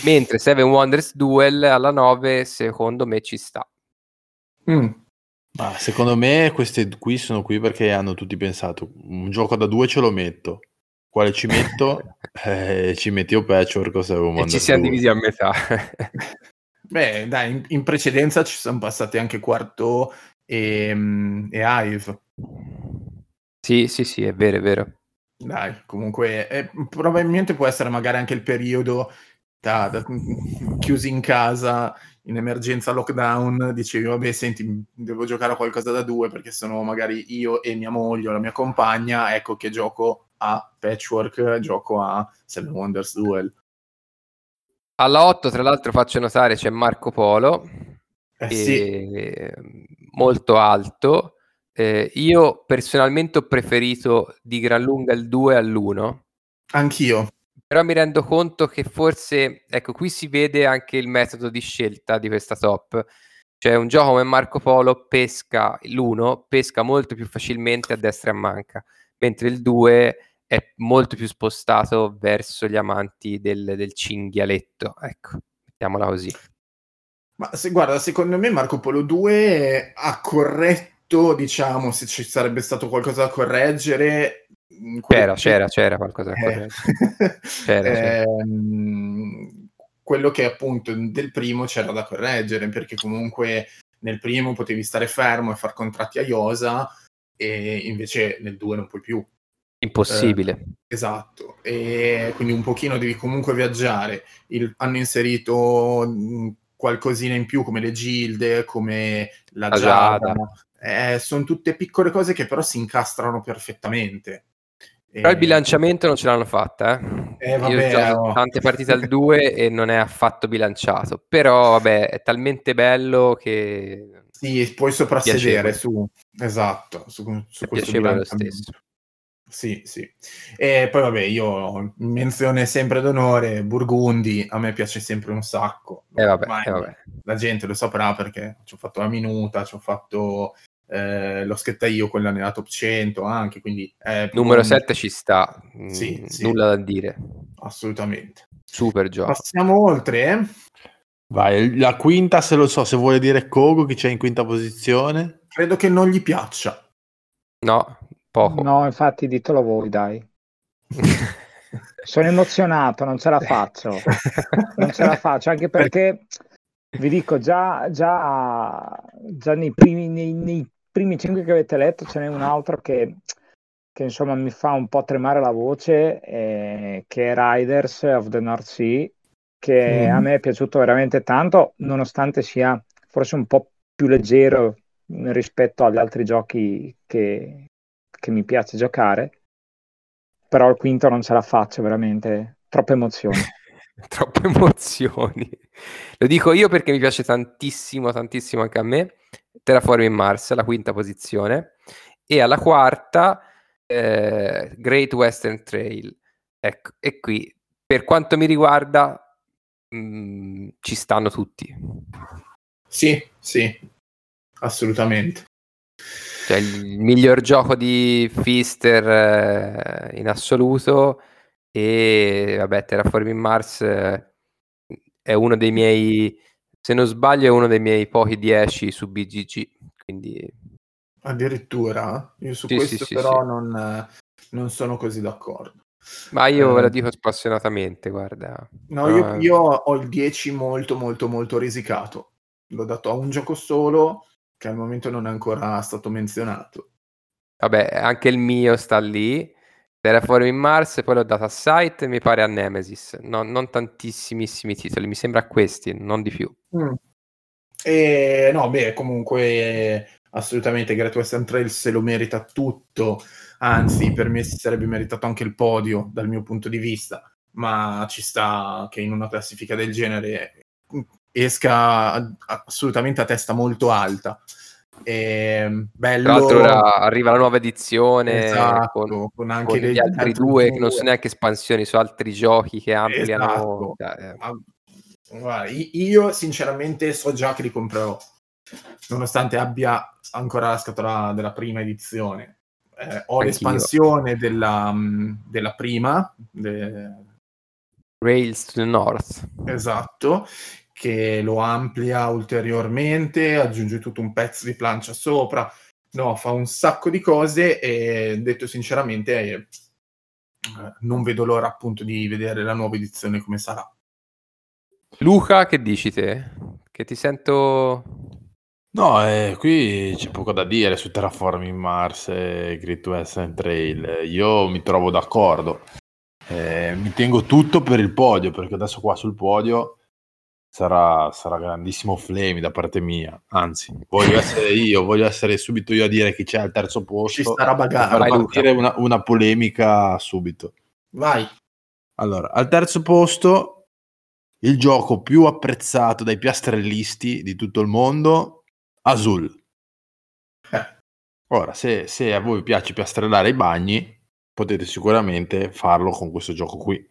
Mentre Seven Wonders Duel alla 9, secondo me ci sta. Mm. Ma secondo me questi qui sono qui perché hanno tutti pensato un gioco da due ce lo metto. Quale ci metto? Eh, ci metti io Patchwork o Seven E ci siamo divisi a metà. Beh, dai, in, in precedenza ci sono passati anche Quarto e, mm, e Hive. sì, sì, sì, è vero, è vero. Dai, comunque, eh, probabilmente può essere magari anche il periodo da, da- chiusi in casa in emergenza lockdown. Dicevi, vabbè, senti, devo giocare a qualcosa da due perché sono magari io e mia moglie o la mia compagna. Ecco che gioco a Patchwork, gioco a Seven Wonders Duel. Alla 8, tra l'altro, faccio notare c'è Marco Polo. Eh sì, molto alto. Eh, io personalmente ho preferito di gran lunga il 2 all'1, anch'io. Però mi rendo conto che forse, ecco, qui si vede anche il metodo di scelta di questa top. Cioè, un gioco come Marco Polo pesca l'1, pesca molto più facilmente a destra e a manca, mentre il 2 è molto più spostato verso gli amanti del, del cinghialetto. Ecco, mettiamola così. Ma se, guarda, secondo me Marco Polo 2 ha corretto, diciamo, se ci sarebbe stato qualcosa da correggere. Mm, C'era, che- c'era, c'era qualcosa Eh. C'era, c'era. ehm, quello che appunto del primo c'era da correggere, perché comunque nel primo potevi stare fermo e far contratti a Iosa, e invece nel 2 non puoi più. Impossibile. Esatto, e quindi un pochino devi comunque viaggiare. Il- hanno inserito mh, qualcosina in più come le gilde, come la La giada. giada. Eh, sono tutte piccole cose che però si incastrano perfettamente. Però il Eh, bilanciamento non ce l'hanno fatta, eh. Eh, vabbè, oh. tante partite al 2 e non è affatto bilanciato. Però, vabbè, è talmente bello che Sì, puoi soprassedere su, esatto, su, su questo lo stesso. Sì, sì. E poi vabbè, io menzione sempre d'onore, Burgundi, a me piace sempre un sacco. E vabbè, eh, vabbè. La gente lo saprà perché ci ho fatto la minuta, ci ho fatto eh, l'ho scritta io quella nella top 100 anche, quindi Numero un- 7 ci sta, mm, Sì, sì. nulla da dire. Assolutamente. Super gioco. Passiamo oltre. eh? Vai, la quinta se lo so, se vuole dire Kogo chi c'è in quinta posizione. Credo che non gli piaccia. No, poco. No, infatti ditelo voi, dai. Sono emozionato, non ce la faccio. Non ce la faccio, anche perché vi dico già, già, già nei, primi, nei, nei primi cinque che avete letto ce n'è un altro che, che insomma mi fa un po' tremare la voce, eh, che è Riders of the North Sea, che Mm. a me è piaciuto veramente tanto, nonostante sia forse un po' più leggero rispetto agli altri giochi che, che mi piace giocare. Però il quinto non ce la faccio veramente, troppe emozioni. Troppe emozioni. Lo dico io perché mi piace tantissimo, tantissimo anche a me. Terraforming Mars, la quinta posizione. E alla quarta, eh, Great Western Trail. Ecco, e qui, per quanto mi riguarda, mm, ci stanno tutti. Sì, sì, assolutamente. Cioè il miglior gioco di Fister eh, in assoluto e vabbè Terraforming Mars eh, è uno dei miei se non sbaglio è uno dei miei pochi 10 su BGG quindi Addirittura? Io su Sì, questo sì, però sì. Non, non sono così d'accordo. ma io ve lo Eh. dico spassionatamente guarda No, io, Ah, io ho il 10 molto molto molto risicato. L'ho dato a un gioco solo che al momento non è ancora stato menzionato. vabbè anche il mio sta lì Terraforming Mars poi l'ho dato a Sight e mi pare a Nemesis. No- non tantissimissimi titoli mi sembra questi non di più. E no, beh, comunque assolutamente Great Western Trail se lo merita tutto, anzi per me si sarebbe meritato anche il podio dal mio punto di vista, ma ci sta che in una classifica del genere esca a- assolutamente a testa molto alta. E, bello, Tra l'altro ora arriva la nuova edizione Esatto, con, con anche con gli altri due che non sono neanche espansioni, sono altri giochi che ampliano. Esatto. cioè, Ma, guarda, i- io sinceramente so già che li comprerò, nonostante abbia ancora la scatola della prima edizione. Eh, ho Anch'io. l'espansione della, mm, della prima, de- Rails to the North. esatto, che lo amplia ulteriormente, aggiunge tutto un pezzo di plancia sopra, no, fa un sacco di cose e detto sinceramente eh, non vedo l'ora appunto di vedere la nuova edizione come sarà. Luca, che dici te? Che ti sento... No, eh, qui c'è poco da dire su Terraforming Mars e Great Western Trail. Io mi trovo d'accordo. Eh, mi tengo tutto per il podio, perché adesso qua sul podio sarà, sarà grandissimo flame da parte mia. Anzi, voglio essere io, voglio essere subito io a dire chi c'è al terzo Ci posto. starà per bagare. Vai, partire una, una polemica subito. Vai. Allora, al terzo posto, il gioco più apprezzato dai piastrellisti di tutto il mondo, Azul. Eh. Ora, se, se a voi piace piastrellare i bagni, potete sicuramente farlo con questo gioco qui.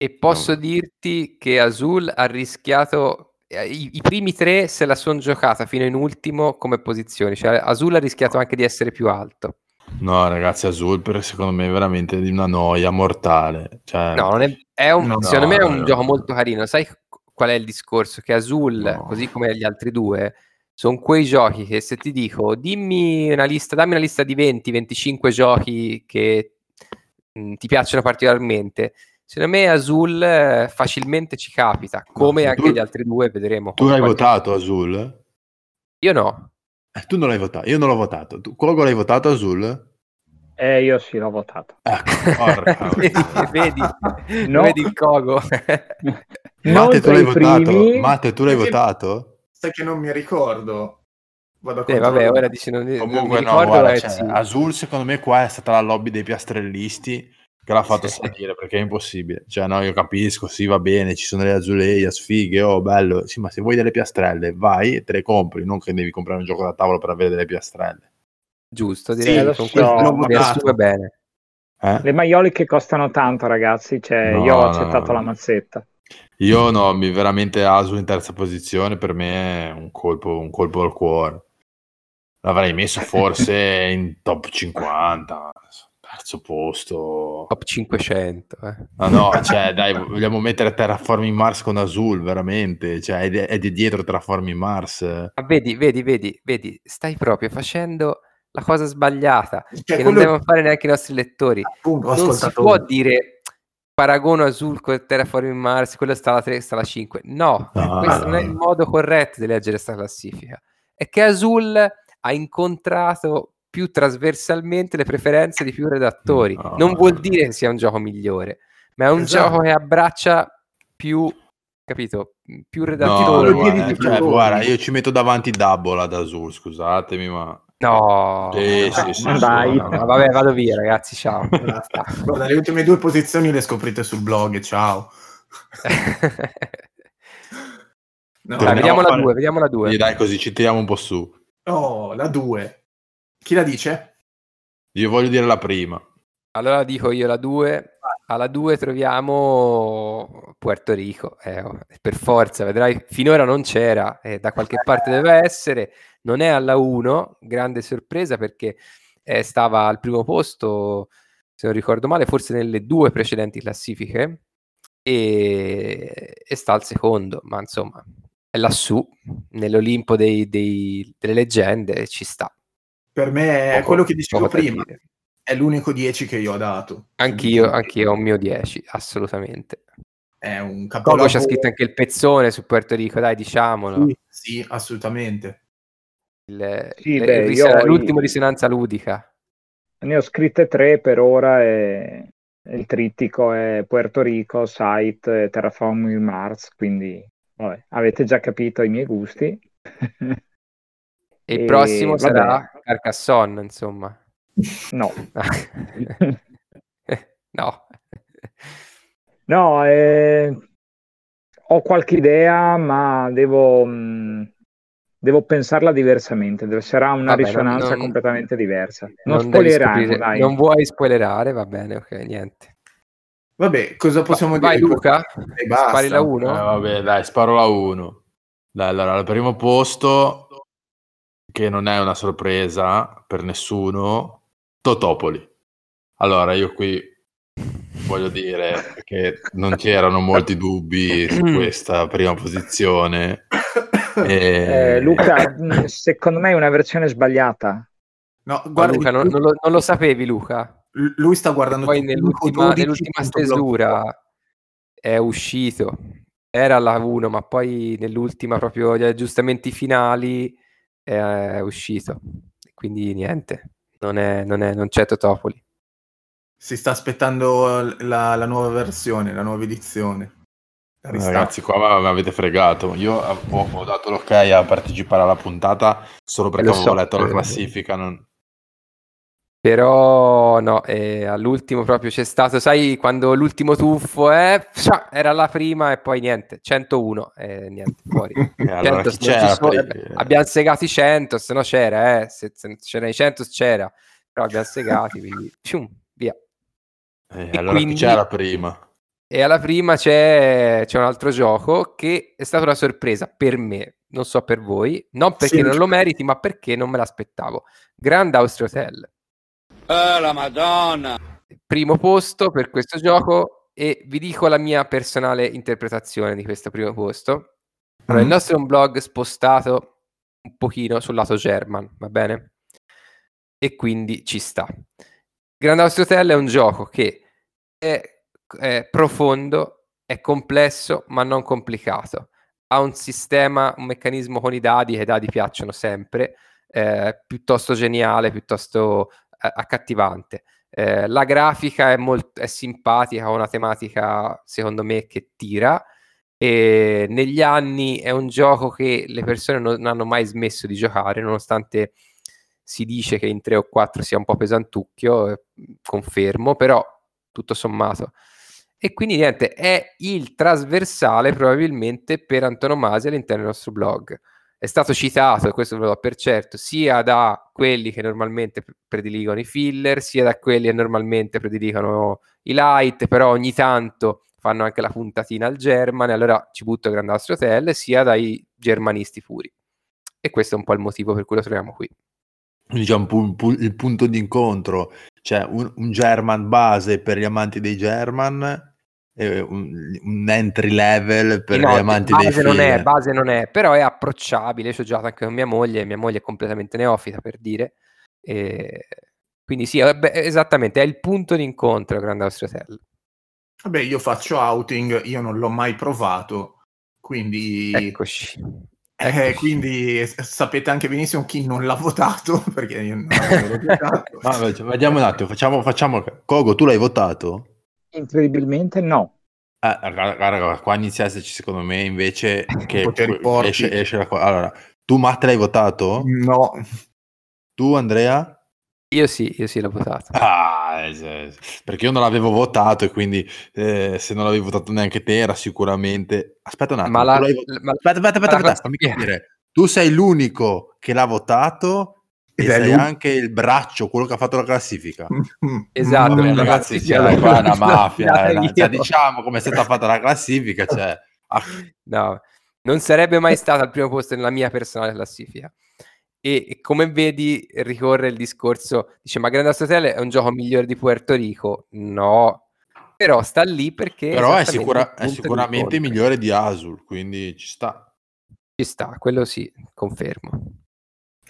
E posso No. dirti che Azul ha rischiato... eh, I, I primi tre se la sono giocata fino in ultimo come posizioni. Cioè, Azul ha rischiato anche di essere più alto. No, ragazzi, Azul per, secondo me è veramente di una noia mortale. Cioè, No, non è, è un- No, secondo me è un no, gioco no. molto carino. Sai qual è il discorso? Che Azul, così come gli altri due, sono quei giochi che se ti dico dimmi una lista, dammi una lista di 20-25 giochi che mh, ti piacciono particolarmente. Secondo me Azul eh, facilmente ci capita, come ma anche tu- gli altri due, vedremo. tu l'hai Qualche- votato Azul? Io no. Eh, tu non l'hai votato, io non l'ho votato. Tu, Kogo l'hai votato Azul? Eh, io sì, l'ho votato. Ecco, porca vedi, vedi, No. vedi il cogo. Non Matte, tu l'hai votato? primi. Matte, tu l'hai Perché- votato? Sai che non mi ricordo. Vado Eh, vabbè, ora dici non, non Comunque mi no, ricordo. guarda, eh, cioè, sì. Azul secondo me qua è stata la lobby dei piastrellisti che l'ha fatto Sì. salire perché è impossibile. Cioè, no, io capisco, sì, va bene, ci sono le azuleia, sfighe, oh, bello. Sì, ma se vuoi delle piastrelle, vai e te le compri, non che devi comprare un gioco da tavolo per avere delle piastrelle. Giusto, Sì, direi lo che con questo l'ho mi votato. assume bene. Eh? Le maioliche costano tanto, ragazzi. Cioè, No, io ho no, accettato no. la mazzetta. Io no, mi veramente Azul in terza posizione per me è un colpo, un colpo al cuore. L'avrei messo forse in top 50, terzo posto. Top 500. eh. Ma no, cioè, dai, vogliamo mettere Terraforming Mars con Azul, veramente. Cioè, è, è di dietro Terraforming Mars. Ma vedi, vedi, vedi, vedi, stai proprio facendo la cosa sbagliata Cioè, che non devono fare neanche i nostri lettori. appunto, Non si può dire paragono Azul con Terraforming Mars, quello sta alla 3, sta alla 5. No, No, questo no, non è no. il modo corretto di leggere questa classifica. È che Azul ha incontrato più trasversalmente le preferenze di più redattori. No. Non vuol dire che sia un gioco migliore, ma è un Esatto. gioco che abbraccia più, capito, più No, redattori. lo guarda, di cioè, guarda, io ci metto davanti Double ad Azul, scusatemi, ma... No, no, sì, sì, sì, dai. no, no, vabbè, vado via, ragazzi. Ciao. Guarda, le ultime due posizioni le scoprite sul blog, ciao. No, Dai, vediamo la fare- 2, vediamo la 2. Sì, dai, così ci tiriamo un po' su. Oh, la 2. Chi la dice? Io voglio dire la prima. Allora dico io la 2. Alla 2 troviamo Puerto Rico, eh, oh, per forza, vedrai, finora non c'era, eh, da qualche parte deve essere, non è alla 1, grande sorpresa perché eh, stava al primo posto, se non ricordo male, forse nelle due precedenti classifiche, e, e sta al secondo, ma insomma è lassù, nell'Olimpo dei, dei, delle leggende, ci sta. Per me è poco, quello che dicevo prima, è l'unico 10 che io ho dato. Anch'io, anch'io ho un mio 10, assolutamente. È un capolavoro. Poi c'è scritto anche il pezzone su Puerto Rico, dai, diciamolo. Sì, sì assolutamente. Il, sì, il, beh, il, l'ultimo risonanza ludica. Ne ho scritte tre per ora e il trittico è Puerto Rico, Site e Terraforming Mars, quindi vabbè, avete già capito i miei gusti. e il prossimo vabbè. sarà Carcassonne, insomma. No. no. No, eh, ho qualche idea, ma devo, mh, mm, devo pensarla diversamente. Sarà una Vabbè, risonanza non, completamente diversa. Non, non spoileriamo, dai. Non vuoi spoilerare, va bene, ok, niente. Vabbè, cosa possiamo Va, dire? Vai Luca, spari la 1. Eh, vabbè, dai, sparo la 1. Dai, allora, al primo posto, che non è una sorpresa per nessuno, Totopoli. Allora, io qui voglio dire che non c'erano molti dubbi su questa prima posizione. E... Eh, Luca, mm, secondo me è una versione sbagliata. No, guarda, Luca, non, non, lo, non, lo, sapevi, Luca? Lui sta guardando poi nell'ultima, nell'ultima stesura è uscito. Era la 1, ma poi nell'ultima, proprio gli aggiustamenti finali, è uscito. Quindi niente non, è, non, è, non c'è Totopoli. Si sta aspettando la, la nuova versione, la nuova edizione. Ragazzi, qua mi avete fregato. Io ho, ho, dato l'ok a partecipare alla puntata solo perché avevo so, letto la classifica. Non... Però no, eh, all'ultimo proprio c'è stato, sai, quando l'ultimo tuffo è, eh, era la prima e poi niente, 101 e niente, fuori. Eh, allora 100, sono. Abbiamo segato i 100, se no c'era, eh, se, se c'era i 100 c'era, però abbiamo segati, quindi cium, via. Eh, allora quindi, c'era prima. E alla prima c'è, c'è, un altro gioco che è stata una sorpresa per me, non so per voi, non perché sì, non lo meriti, ma perché non me l'aspettavo. Grand Austria Hotel. Oh, la Madonna! Primo posto per questo gioco e vi dico la mia personale interpretazione di questo primo posto. Allora, mm. il nostro è un blog spostato un pochino sul lato German, va bene? E quindi ci sta. Grand House Hotel è un gioco che è, è profondo, è complesso, ma non complicato. Ha un sistema, un meccanismo con i dadi, che i dadi piacciono sempre, eh, piuttosto geniale, piuttosto accattivante. Eh, la grafica è, molto, è simpatica, ha una tematica secondo me che tira. E negli anni è un gioco che le persone non, non hanno mai smesso di giocare, nonostante si dice che in 3 o 4 sia un po' pesantucchio, eh, confermo, però tutto sommato. E quindi niente, è il trasversale probabilmente per antonomasia all'interno del nostro blog è stato citato, questo ve lo do per certo, sia da quelli che normalmente prediligono i filler, sia da quelli che normalmente prediligono i light, però ogni tanto fanno anche la puntatina al German, e allora ci butto Grandastro Hotel, sia dai germanisti puri. E questo è un po' il motivo per cui lo troviamo qui. Diciamo pu- pu- il punto d'incontro, cioè un, un German base per gli amanti dei German un, un, entry level per no, gli amanti dei film. Non è, base non è, però è approcciabile. Ci ho giocato anche con mia moglie, mia moglie è completamente neofita per dire. E... Quindi sì, vabbè, esattamente, è il punto di incontro Grand Austria Hotel. Vabbè, io faccio outing, io non l'ho mai provato, quindi... Eccoci. Eh, quindi sapete anche benissimo chi non l'ha votato, perché io non l'ho votato. ah, vediamo un attimo, facciamo, facciamo... Kogo, tu l'hai votato? Incredibilmente no. Ah, raga, qua inizia a esserci secondo me invece che esce, esce la cosa. Allora, tu Matt l'hai votato? No. Tu Andrea? Io sì, io sì l'ho votato. Ah, perché io non l'avevo votato e quindi eh, se non l'avevi votato neanche te era sicuramente... Aspetta un attimo. Ma la... ma... Aspetta, aspetta, aspetta, aspetta, fammi capire. Tu sei l'unico che l'ha votato E Ed è sei lui- anche il braccio, quello che ha fatto la classifica. Esatto, Vabbè, la ragazzi, classifica cioè, la- qua è una mafia. cioè, diciamo come è stata fatta la classifica. Cioè, ah, No, non sarebbe mai stato al primo posto nella mia personale classifica. E, e come vedi, ricorre il discorso: dice, ma Grand Theft Hotel è un gioco migliore di Puerto Rico? No, però sta lì perché però è, sicura- è di sicuramente incontro. migliore di Azul, quindi ci sta. Ci sta, quello sì, confermo.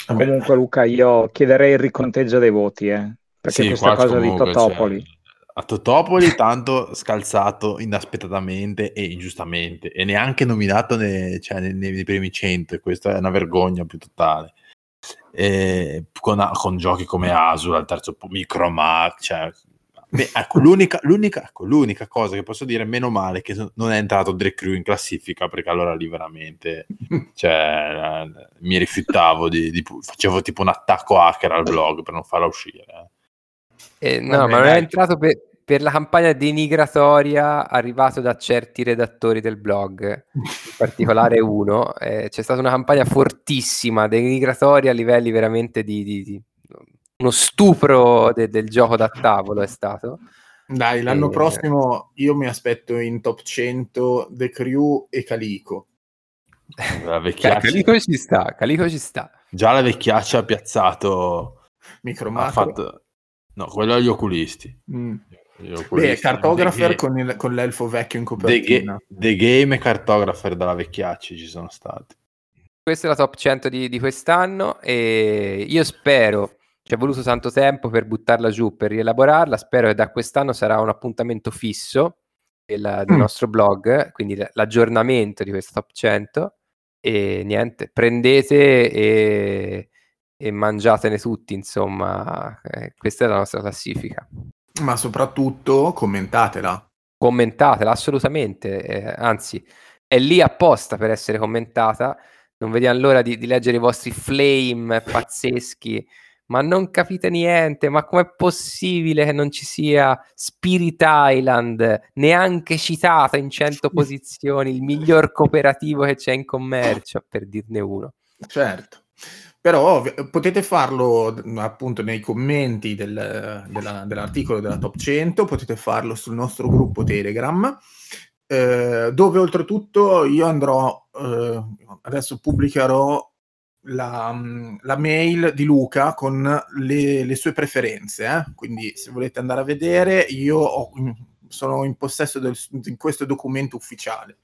Vabbè. Comunque, Luca, io chiederei il riconteggio dei voti, eh, perché Sì, questa cosa di comunque, Totopoli. cioè, a Totopoli tanto scalzato inaspettatamente e ingiustamente e neanche nominato ne- cioè, nei, nei primi 100 e questa è una vergogna più totale E con, con giochi come Azul al terzo Micromax cioè, beh, ecco, l'unica, l'unica, ecco, l'unica cosa che posso dire meno male che non è entrato Drake Crew in classifica perché allora lì veramente cioè, eh, mi rifiutavo di, di- facevo tipo un attacco hacker al blog per non farla uscire eh. Eh, no, Vabbè, ma non è entrato per, per la campagna denigratoria arrivato da certi redattori del blog, in particolare uno. eh, c'è stata una campagna fortissima, denigratoria a livelli veramente di, di- di- uno stupro de- del gioco da tavolo è stato. Dai, l'anno Eh, prossimo io mi aspetto in top 100 The Crew e Calico. la vecchiaccia Calico ci sta, Calico ci sta. già la vecchiaccia ha piazzato ha Micromacro. fatto no quello agli oculisti Mm. Gli Beh. Cartographer con, il- con l'elfo vecchio in Ga- The copertina. Ga- The Game e Cartographer dalla vecchiaccia ci sono stati Questa è la top 100 di, di quest'anno e io spero, ci è voluto tanto tempo per buttarla giù, per rielaborarla, spero che da quest'anno sarà un appuntamento fisso del, del Mm. nostro blog, quindi l'aggiornamento di questa top 100 e niente, prendete e, e mangiatene tutti, insomma, eh, questa è la nostra classifica. Ma soprattutto commentatela. commentatela assolutamente, eh, anzi è lì apposta per essere commentata, non vediamo l'ora di, di leggere i vostri flame pazzeschi, ma non capite niente, ma com'è possibile che non ci sia Spirit Island neanche citata in 100 posizioni, il miglior cooperativo che c'è in commercio, per dirne uno. Certo. Però potete farlo appunto nei commenti del- della- dell'articolo della top 100, potete farlo sul nostro gruppo Telegram, eh, dove oltretutto io andrò, eh, adesso pubblicherò la, mm, la mail di Luca con le, le sue preferenze, eh. quindi se volete andare a vedere io ho- sono in possesso del- di questo documento ufficiale.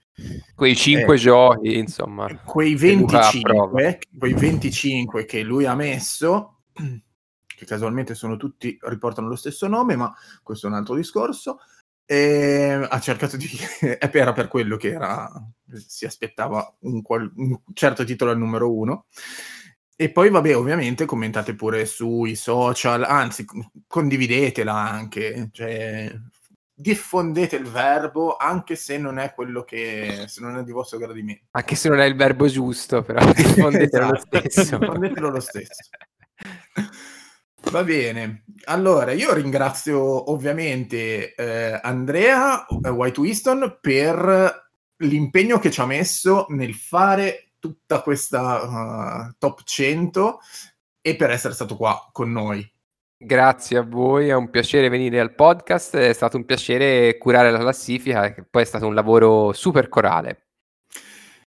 Quei 5 Eh. giochi, insomma. quei Luca approva. 25, quei 25 che lui ha messo, che casualmente sono tutti, riportano lo stesso nome, ma questo è un altro discorso. E ha cercato di. era per quello che era, si aspettava un, qual- un certo titolo al numero uno. E poi, vabbè, ovviamente commentate pure sui social, anzi, con- condividetela anche, cioè diffondete il verbo anche se non è quello che se non è di vostro gradimento. Anche se non è il verbo giusto, però rispondetelo lo Esatto, stesso. rispondetelo lo stesso. Va bene, allora io ringrazio ovviamente eh, Andrea eh, White Winston per l'impegno che ci ha messo nel fare tutta questa uh, top 100 e per essere stato qua con noi. Grazie a voi, è un piacere venire al podcast, è stato un piacere curare la classifica, che poi è stato un lavoro super corale.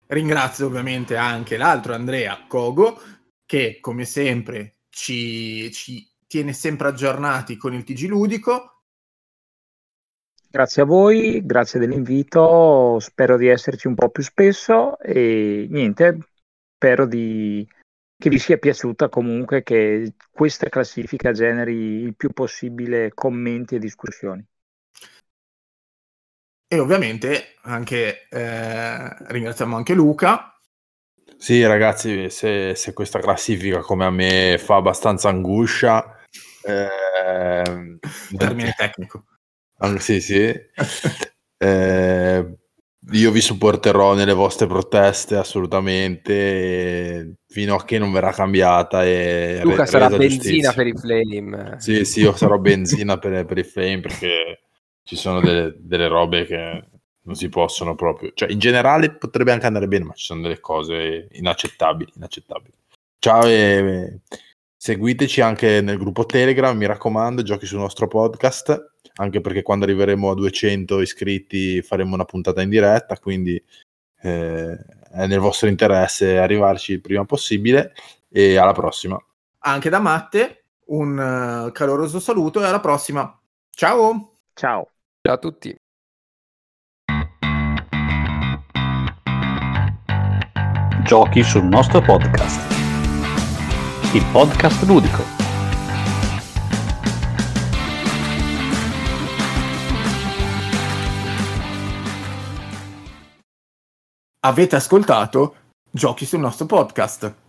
Ringrazio ovviamente anche l'altro Andrea Kogo che come sempre ci, ci tiene sempre aggiornati con il TG Ludico. Grazie a voi, grazie dell'invito, spero di esserci un po' più spesso e niente, spero di- che vi sia piaciuta comunque, che questa classifica generi il più possibile commenti e discussioni. E ovviamente anche eh, ringraziamo anche Luca. Sì, ragazzi, se, se questa classifica come a me fa abbastanza angoscia, ehm, termine tecnico. Ah, sì, sì. Eh, io vi supporterò nelle vostre proteste assolutamente, fino a che non verrà cambiata e Luca re- sarà benzina giustizia. per i flame. Sì, sì, io sarò benzina per, per i flame perché ci sono delle, delle robe che non si possono proprio. Cioè, in generale potrebbe anche andare bene, ma ci sono delle cose inaccettabili, inaccettabili. Ciao e seguiteci anche nel gruppo Telegram, mi raccomando, giochi sul nostro podcast, anche perché quando arriveremo a 200 iscritti faremo una puntata in diretta, quindi eh, è nel vostro interesse arrivarci il prima possibile e alla prossima. Anche da Matte, un eh, caloroso saluto e alla prossima. Ciao! Ciao. Ciao a tutti. Giochi sul nostro podcast. Il podcast ludico. Avete ascoltato Giochi sul nostro podcast.